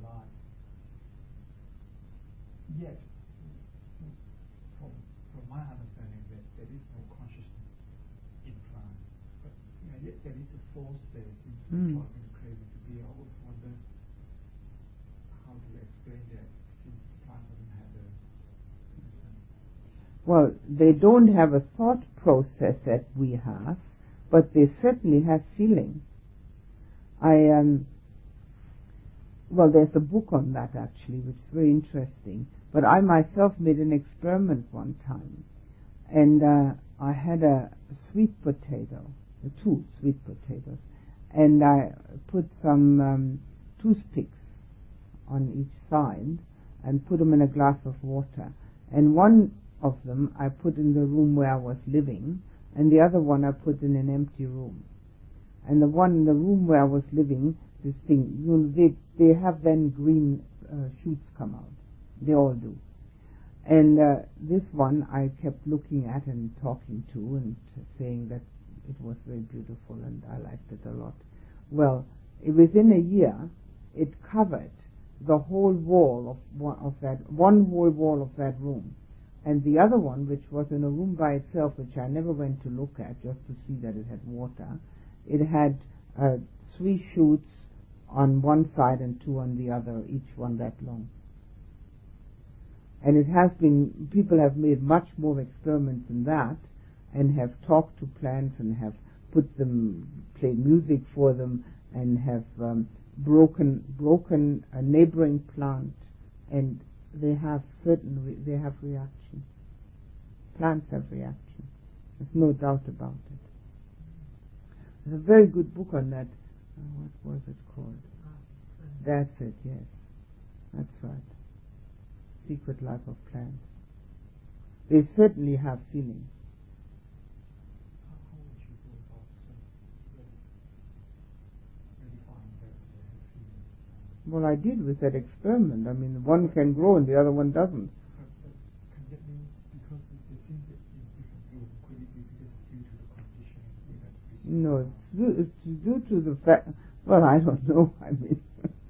alive. Yet, from from my understanding, that there is no consciousness yet there is a force there. It seems to be Mm. driving craving to be. I always wonder how to explain that since plant doesn't have a Well, they don't have a thought process that we have, but they certainly have feeling. I um, well, there's a book on that actually, which is very interesting. But I myself made an experiment one time, and uh, I had a sweet potato, two sweet potatoes, and I put some um, toothpicks on each side and put them in a glass of water. And one of them I put in the room where I was living, and the other one I put in an empty room. And the one in the room where I was living, this thing, you know, they they have then green uh, shoots come out. They all do. And uh, this one I kept looking at and talking to and saying that it was very beautiful and I liked it a lot. Well, within a year, it covered the whole wall of one of that one whole wall of that room, and the other one, which was in a room by itself, which I never went to look at just to see that it had water, it had uh, three shoots on one side and two on the other, each one that long. And it has been, people have made much more experiments than that and have talked to plants and have put them, played music for them and have um, broken broken a neighboring plant, and they have certain re- they have reaction. Plants have reaction. There's no doubt about it. There's a very good book on that. Uh, what was it called? That's it. Yes, that's right. Secret Life of Plants. They certainly have feelings. How, how would you go about uh, verifying that they have Well, I did with that experiment. I mean, one can grow and the other one doesn't. No, it's due, it's due to the fact. Well, I don't know. I mean,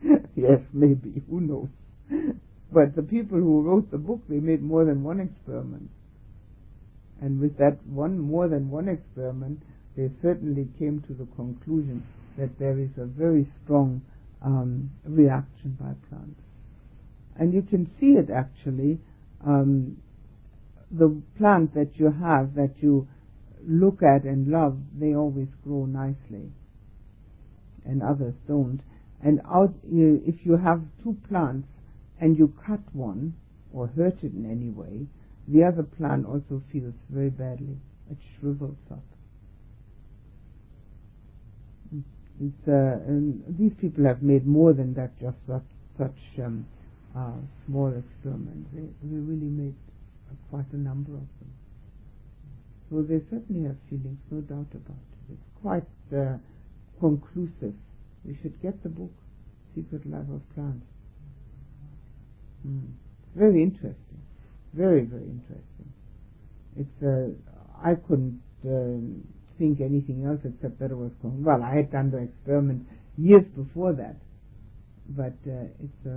yes, maybe. Who knows? But the people who wrote the book, they made more than one experiment. And with that one, more than one experiment, they certainly came to the conclusion that there is a very strong um, reaction by plants. And you can see it actually. Um, the plant that you have, that you look at and love, they always grow nicely. And others don't. And out, you- if you have two plants and you cut one or hurt it in any way, the other plant also feels very badly. It shrivels up. It's, uh, and these people have made more than that, just such, such um, uh, small experiments. They, they really made uh, quite a number of them. So they certainly have feelings, no doubt about it. It's quite uh, conclusive. You should get the book, Secret Life of Plants. Mm. It's very interesting. Very, very interesting. It's, uh, I couldn't um think anything else except that it was, con- well, I had done the experiment years before that. But uh, it's uh,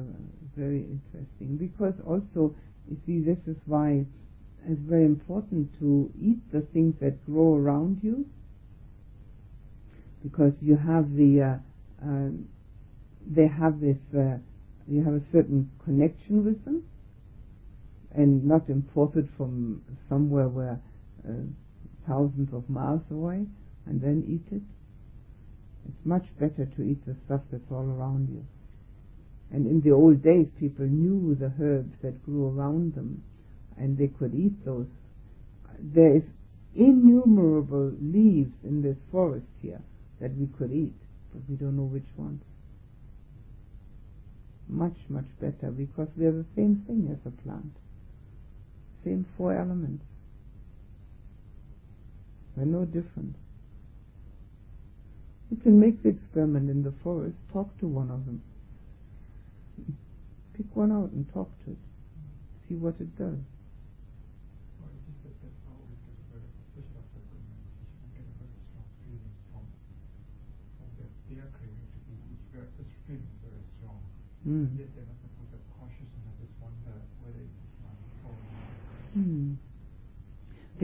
very interesting. Because also, you see, this is why it's very important to eat the things that grow around you. Because you have the, uh, um, they have this, uh, you have a certain connection with them. And not imported from somewhere where uh, thousands of miles away and then eat it. It's much better to eat the stuff that's all around you. And in the old days, people knew the herbs that grew around them, and they could eat those. There is innumerable leaves in this forest here that we could eat, but we don't know which ones. Much, much better because we are the same thing as a plant. Same four elements. We're no different. You can make the experiment in the forest, talk to one of them. Pick one out and talk to it. See what it does. Very. Mm.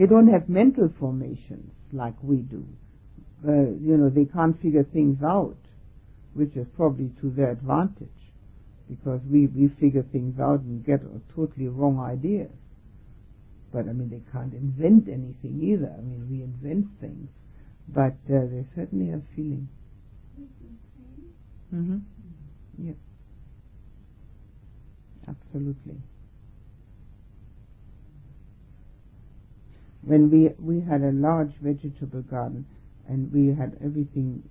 They don't have mental formations like we do. Uh, you know, they can't figure things out, which is probably to their advantage, because we, we figure things out and get totally wrong ideas. But I mean, they can't invent anything either. I mean, we invent things, but uh, they certainly have feeling. Mm-hmm. Yeah. Absolutely. When we we had a large vegetable garden and we had everything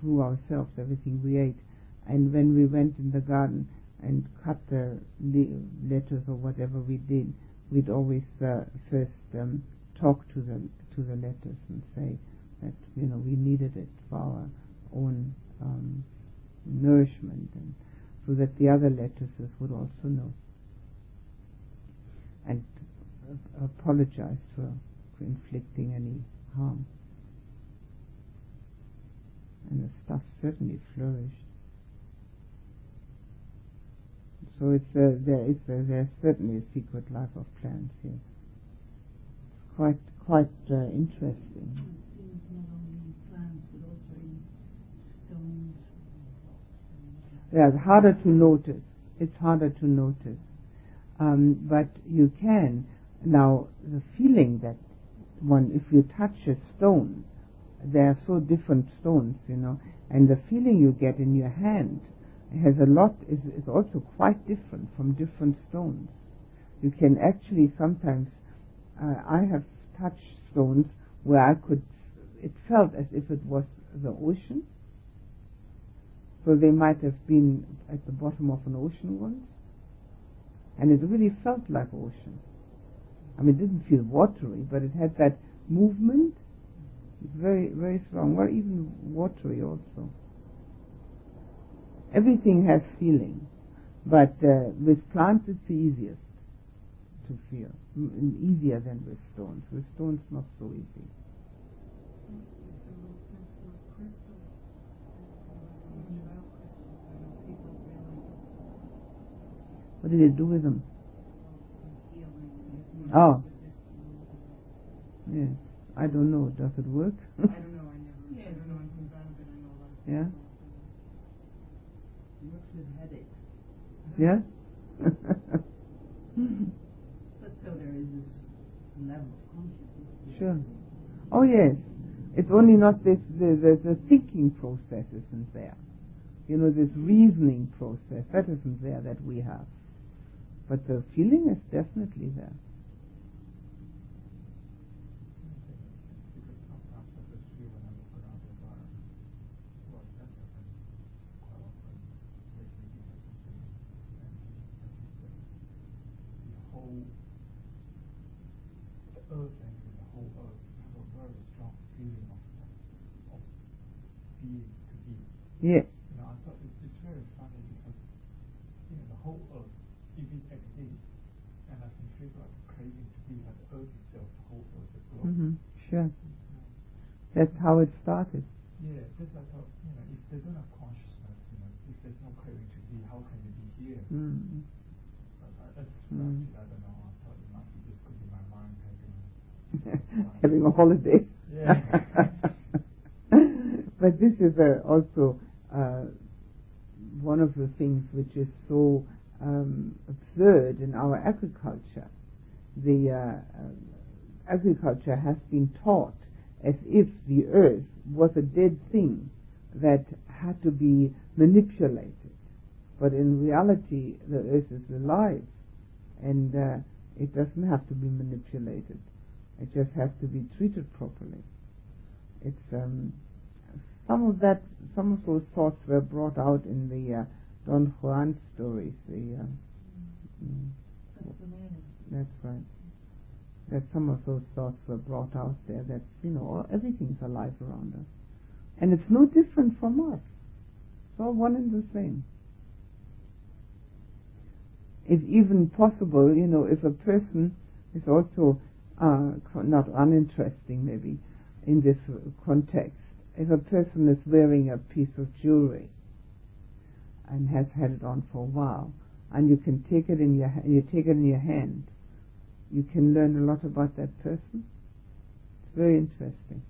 grew ourselves everything we ate. And when we went in the garden and cut the le- lettuce or whatever we did we'd always uh, first um, talk to the to the lettuce and say that you know we needed it for our own um, nourishment. And so that the other lettuces would also know. And uh, apologize for inflicting any harm. And the stuff certainly flourished. So it's uh, there is uh, there's certainly a secret life of plants here. It's quite quite uh, interesting. It's not only in plants, but also in stones. Yeah, it's harder to notice. It's harder to notice. Um, but you can. Now, the feeling that one, if you touch a stone, they are so different stones, you know, and the feeling you get in your hand has a lot is, is also quite different from different stones. You can actually sometimes uh, I have touched stones where I could it felt as if it was the ocean. So they might have been at the bottom of an ocean once. And it really felt like ocean. I mean, it didn't feel watery, but it had that movement. Very, very strong, or even watery also. Everything has feeling, but uh, with plants it's the easiest to feel, M- easier than with stones. With stones, not so easy. What did it do with them? Oh. Yeah. I don't know. Does it work? I don't know, I never, I don't know anything about it, but I know a lot. Yeah? people Works with headaches. yeah? But so there is this level of consciousness. sure. Oh yes. It's only not this, the, the, the thinking process isn't there. You know, this reasoning process, that isn't there that we have. But the feeling is definitely there. Because sometimes I just feel when I look around the environment, well, that happens quite often. Lately, because of the and the whole, the earth and the whole earth have a very strong feeling of, of being to be. Yeah. You know, I thought it, it's very funny because, you know, the whole earth, if it exists, and I can feel like craving to be like the earth itself, the whole earth, the globe. hmm Sure. That's how it started. yeah, just like how, you know, if they don't have consciousness, you know, if there's no craving to be, how can you be here? Mm. But I, that's Mm. actually, I don't know, I thought it might be just could be my mind having, Having a holiday. Yeah. but this is uh, also uh, one of the things which is so um, absurd in our agriculture. The uh, um, agriculture has been taught as if the earth was a dead thing that had to be manipulated. But in reality, the earth is alive and uh, it doesn't have to be manipulated. It just has to be treated properly. It's um, some of that, some of those thoughts were brought out in the uh, Don Juan stories. The uh, mm, That's right. That some of those thoughts were brought out there. That you know everything's alive around us, and it's no different from us. It's all one and the same. If even possible, you know, if a person is also uh, not uninteresting, maybe in this context, if a person is wearing a piece of jewelry and has had it on for a while, and you can take it in your you take it in your hand, you can learn a lot about that person. It's very interesting.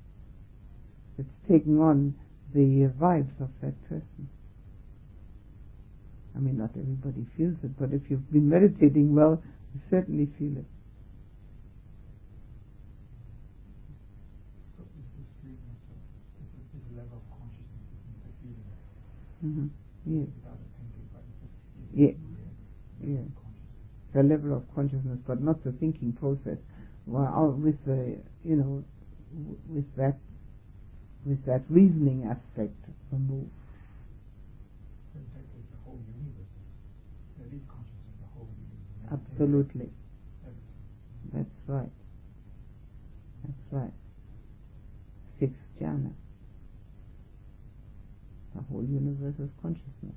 It's taking on the vibes of that person. I mean, not everybody feels it, but if you've been meditating well, you certainly feel it. so is this feeling also, is a, is a level of consciousness, isn't it, a feeling? Hmm Yes. Without a thinking, but it's just Yeah. yeah, the level of consciousness, but not the thinking process. Well, with the you know, with that with that reasoning aspect removed. So in fact, it's the whole universe. There is consciousness, the whole universe. Absolutely, that's right. That's right. Six jhana. Whole universe of consciousness,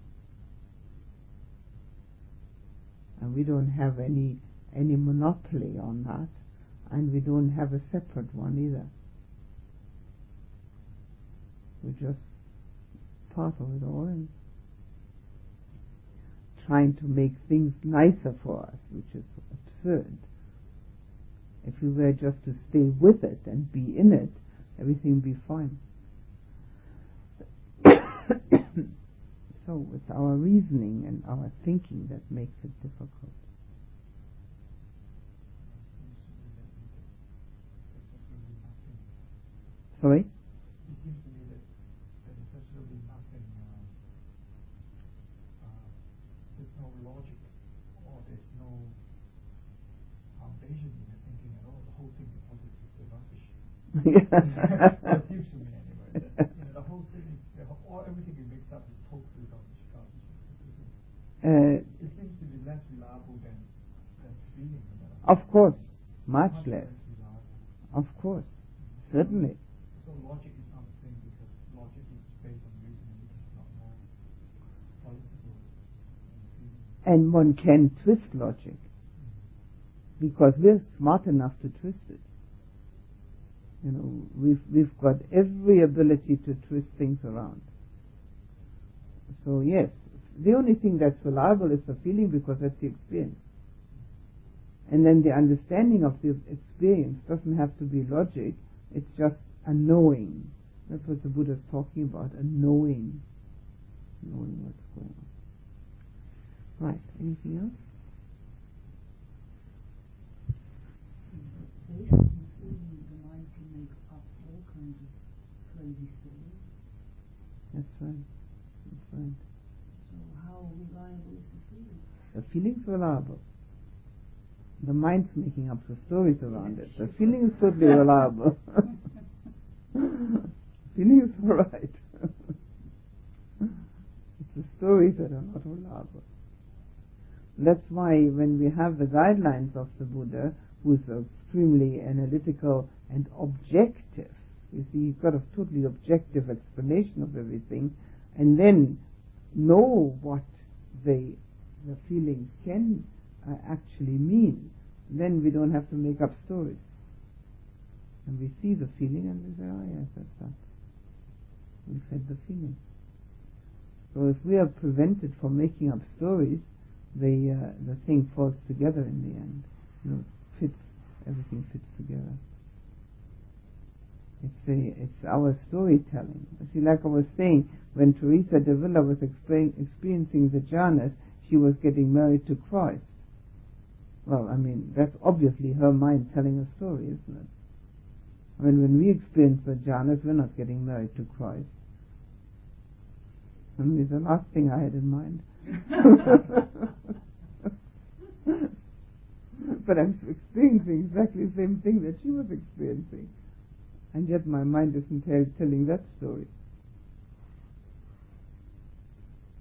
and we don't have any any monopoly on that, and we don't have a separate one either. We're just part of it all and trying to make things nicer for us, which is absurd. If we were just to stay with it and be in it, everything would be fine. So it's our reasoning and our thinking that makes it difficult. Sorry? It seems Uh, feeling. Of course, much, much less. less. Of course, certainly. So logic is not the thing because logic is based on reasoning, which is not more plausible. And one can twist logic mm-hmm. because we're smart enough to twist it. You know, we've we've got every ability to twist things around. So yes, the only thing that's reliable is the feeling because that's the experience. And then the understanding of the experience doesn't have to be logic, it's just a knowing. That's what the Buddha is talking about, a knowing. Knowing what's going on. Right, anything else? The mind can make up all kinds of crazy stories. That's right. That's right. So how reliable is the feeling? The feeling's are reliable. The mind's making up the stories around it. The feeling is totally reliable. feeling is all right. it's the stories that are not reliable. That's why when we have the guidelines of the Buddha, who's extremely analytical and objective, you see, he's got a totally objective explanation of everything, and then know what the the feeling can uh, actually mean, then we don't have to make up stories. And we see the feeling and we say, oh yes, that's that. We said the feeling. So if we are prevented from making up stories, the uh, the thing falls together in the end. You know, fits everything fits together. It's the it's our storytelling. See, like I was saying, when Teresa de Avila was experiencing the jhanas, she was getting married to Christ. Well, I mean, that's obviously her mind telling a story, isn't it? I mean, when we experience jhanas, we're not getting married to Christ. I mean, the last thing I had in mind. but I'm experiencing exactly the same thing that she was experiencing. And yet my mind isn't tell, telling that story.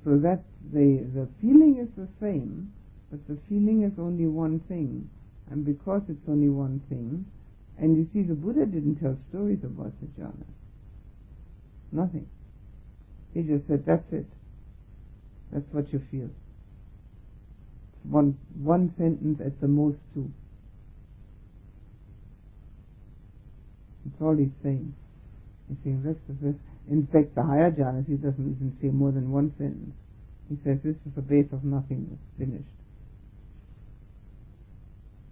So that the, the feeling is the same, but the feeling is only one thing. And because it's only one thing, and you see the Buddha didn't tell stories about the jhanas. Nothing. He just said, that's it. That's what you feel. One, one sentence at the most two. It's all he's saying. He's saying rest of this. In fact, the higher jhanas, he doesn't even say more than one sentence. He says this is the base of nothingness, finished.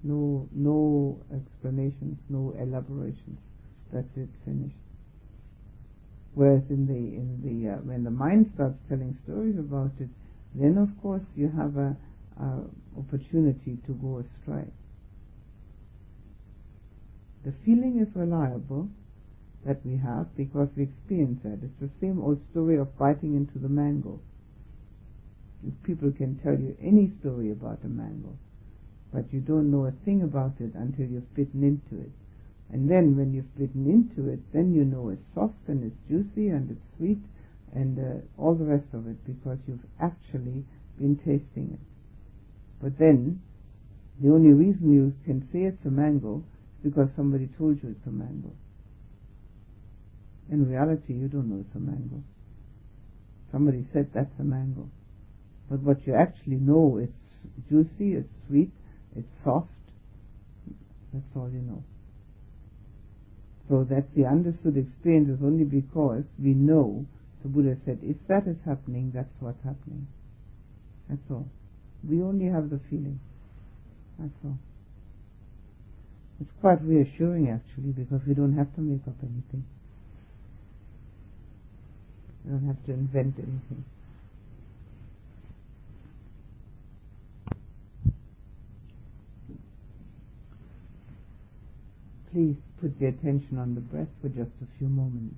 No, no explanations, no elaborations. That's it, finished. Whereas in the in the uh, when the mind starts telling stories about it, then of course you have a, a opportunity to go astray. The feeling is reliable that we have because we experience that. It's the same old story of biting into the mango. People can tell you any story about a mango, but you don't know a thing about it until you've bitten into it. And then when you've bitten into it, then you know it's soft and it's juicy and it's sweet and uh, all the rest of it because you've actually been tasting it. But then, the only reason you can say it's a mango is because somebody told you it's a mango. In reality, you don't know it's a mango. Somebody said that's a mango. But what you actually know, it's juicy, it's sweet, it's soft. That's all you know. So that the understood experience is only because we know, the Buddha said, if that is happening, that's what's happening. That's all. We only have the feeling. That's all. It's quite reassuring actually because we don't have to make up anything. We don't have to invent anything. Please put the attention on the breath for just a few moments.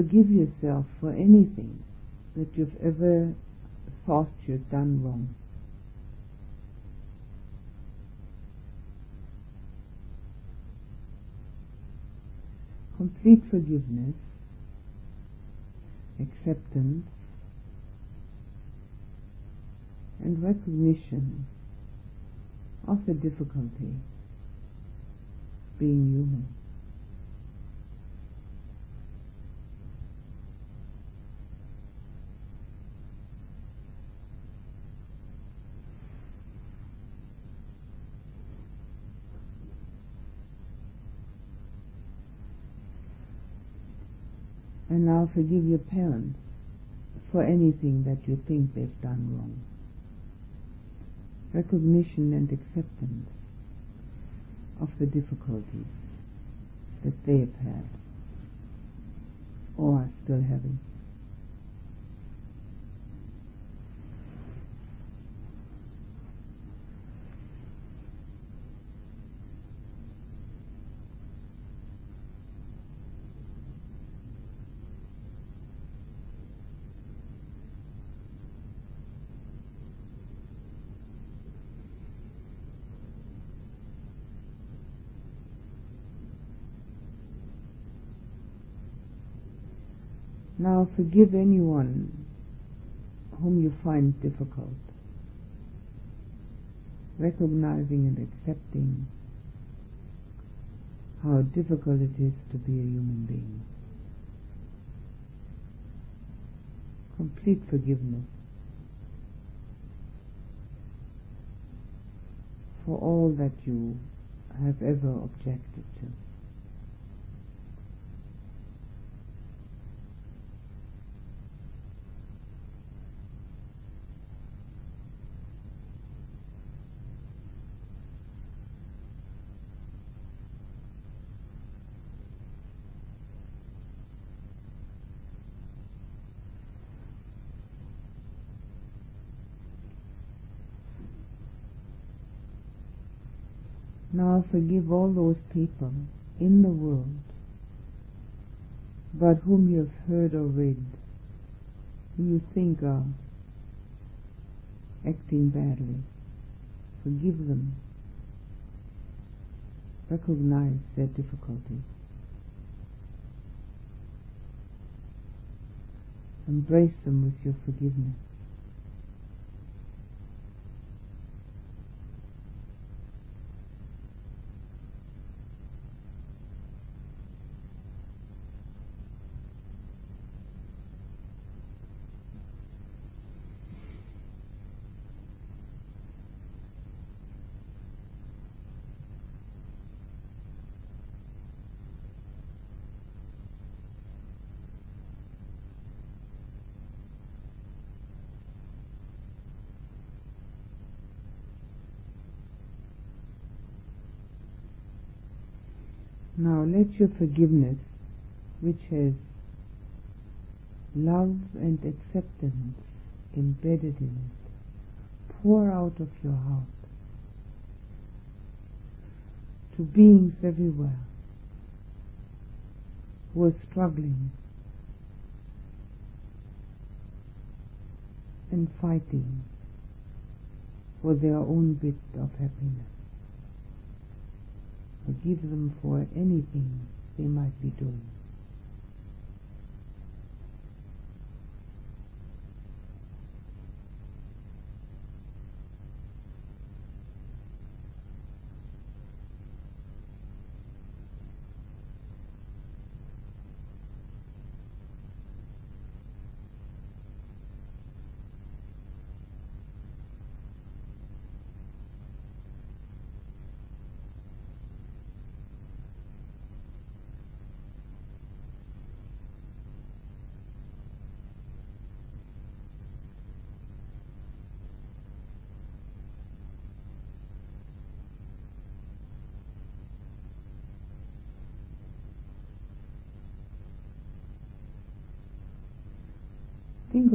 Forgive yourself for anything that you've ever thought you've done wrong. Complete forgiveness, acceptance, and recognition of the difficulty being human. And now forgive your parents for anything that you think they've done wrong. Recognition and acceptance of the difficulties that they have had or are still having. Now forgive anyone whom you find difficult, recognizing and accepting how difficult it is to be a human being. Complete forgiveness for all that you have ever objected to. Now forgive all those people in the world but whom you have heard or read, who you think are acting badly. Forgive them. Recognize their difficulties. Embrace them with your forgiveness. Now let your forgiveness, which has love and acceptance embedded in it, pour out of your heart to beings everywhere who are struggling and fighting for their own bit of happiness. Forgive them for anything they might be doing.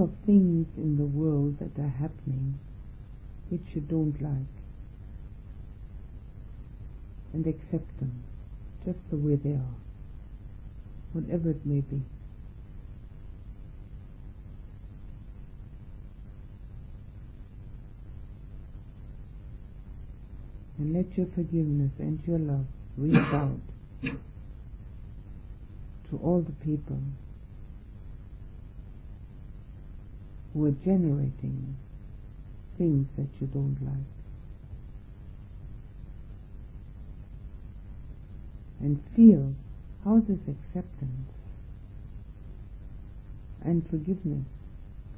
of things in the world that are happening which you don't like and accept them just the way they are, whatever it may be. And let your forgiveness and your love reach out to all the people who are generating things that you don't like. And feel how this acceptance and forgiveness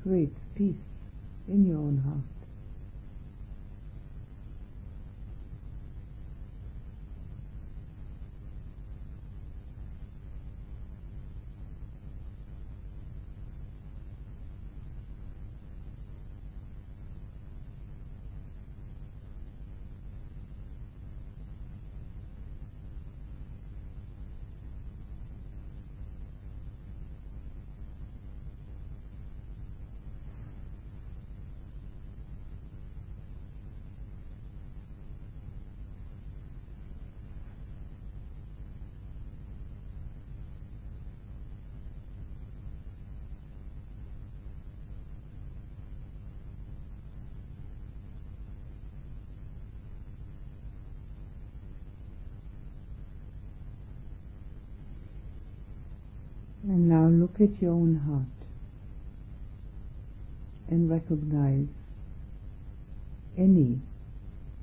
creates peace in your own heart. And now look at your own heart and recognize any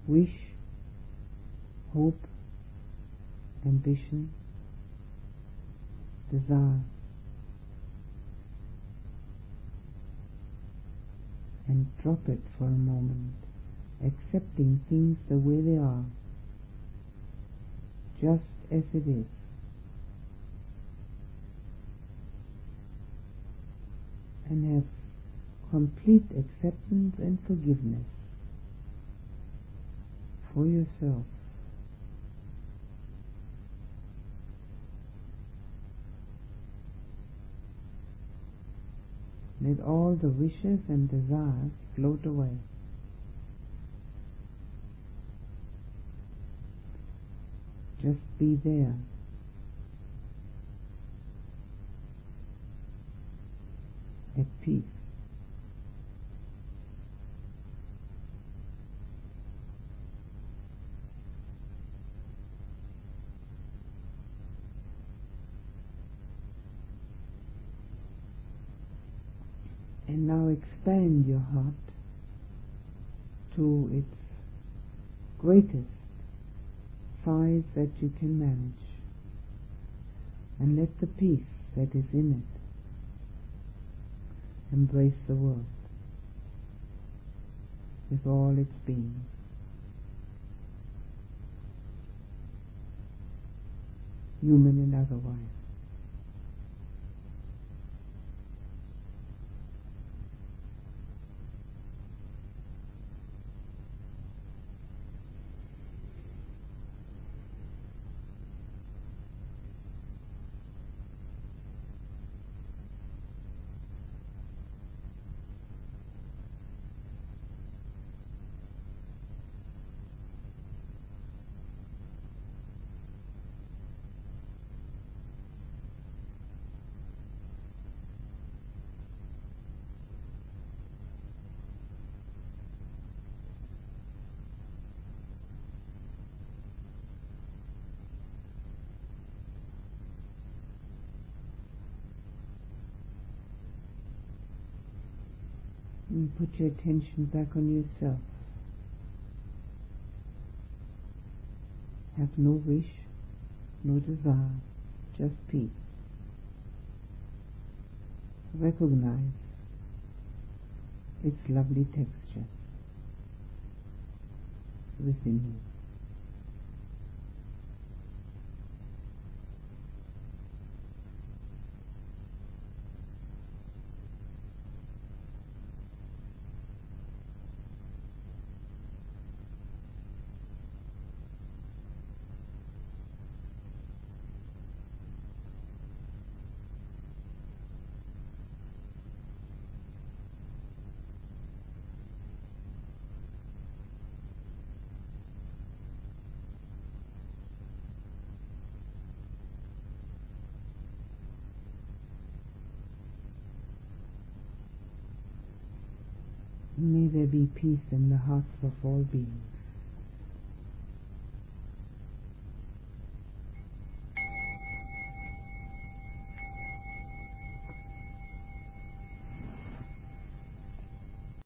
wish, hope, ambition, desire, and drop it for a moment, accepting things the way they are, just as it is. And have complete acceptance and forgiveness for yourself. Let all the wishes and desires float away. Just be there. At peace. And now expand your heart to its greatest size that you can manage. And let the peace that is in it embrace the world with all its being. Human and otherwise. And put your attention back on yourself. Have no wish, no desire, just peace. Recognize its lovely texture within you. May there be peace in the hearts of all beings.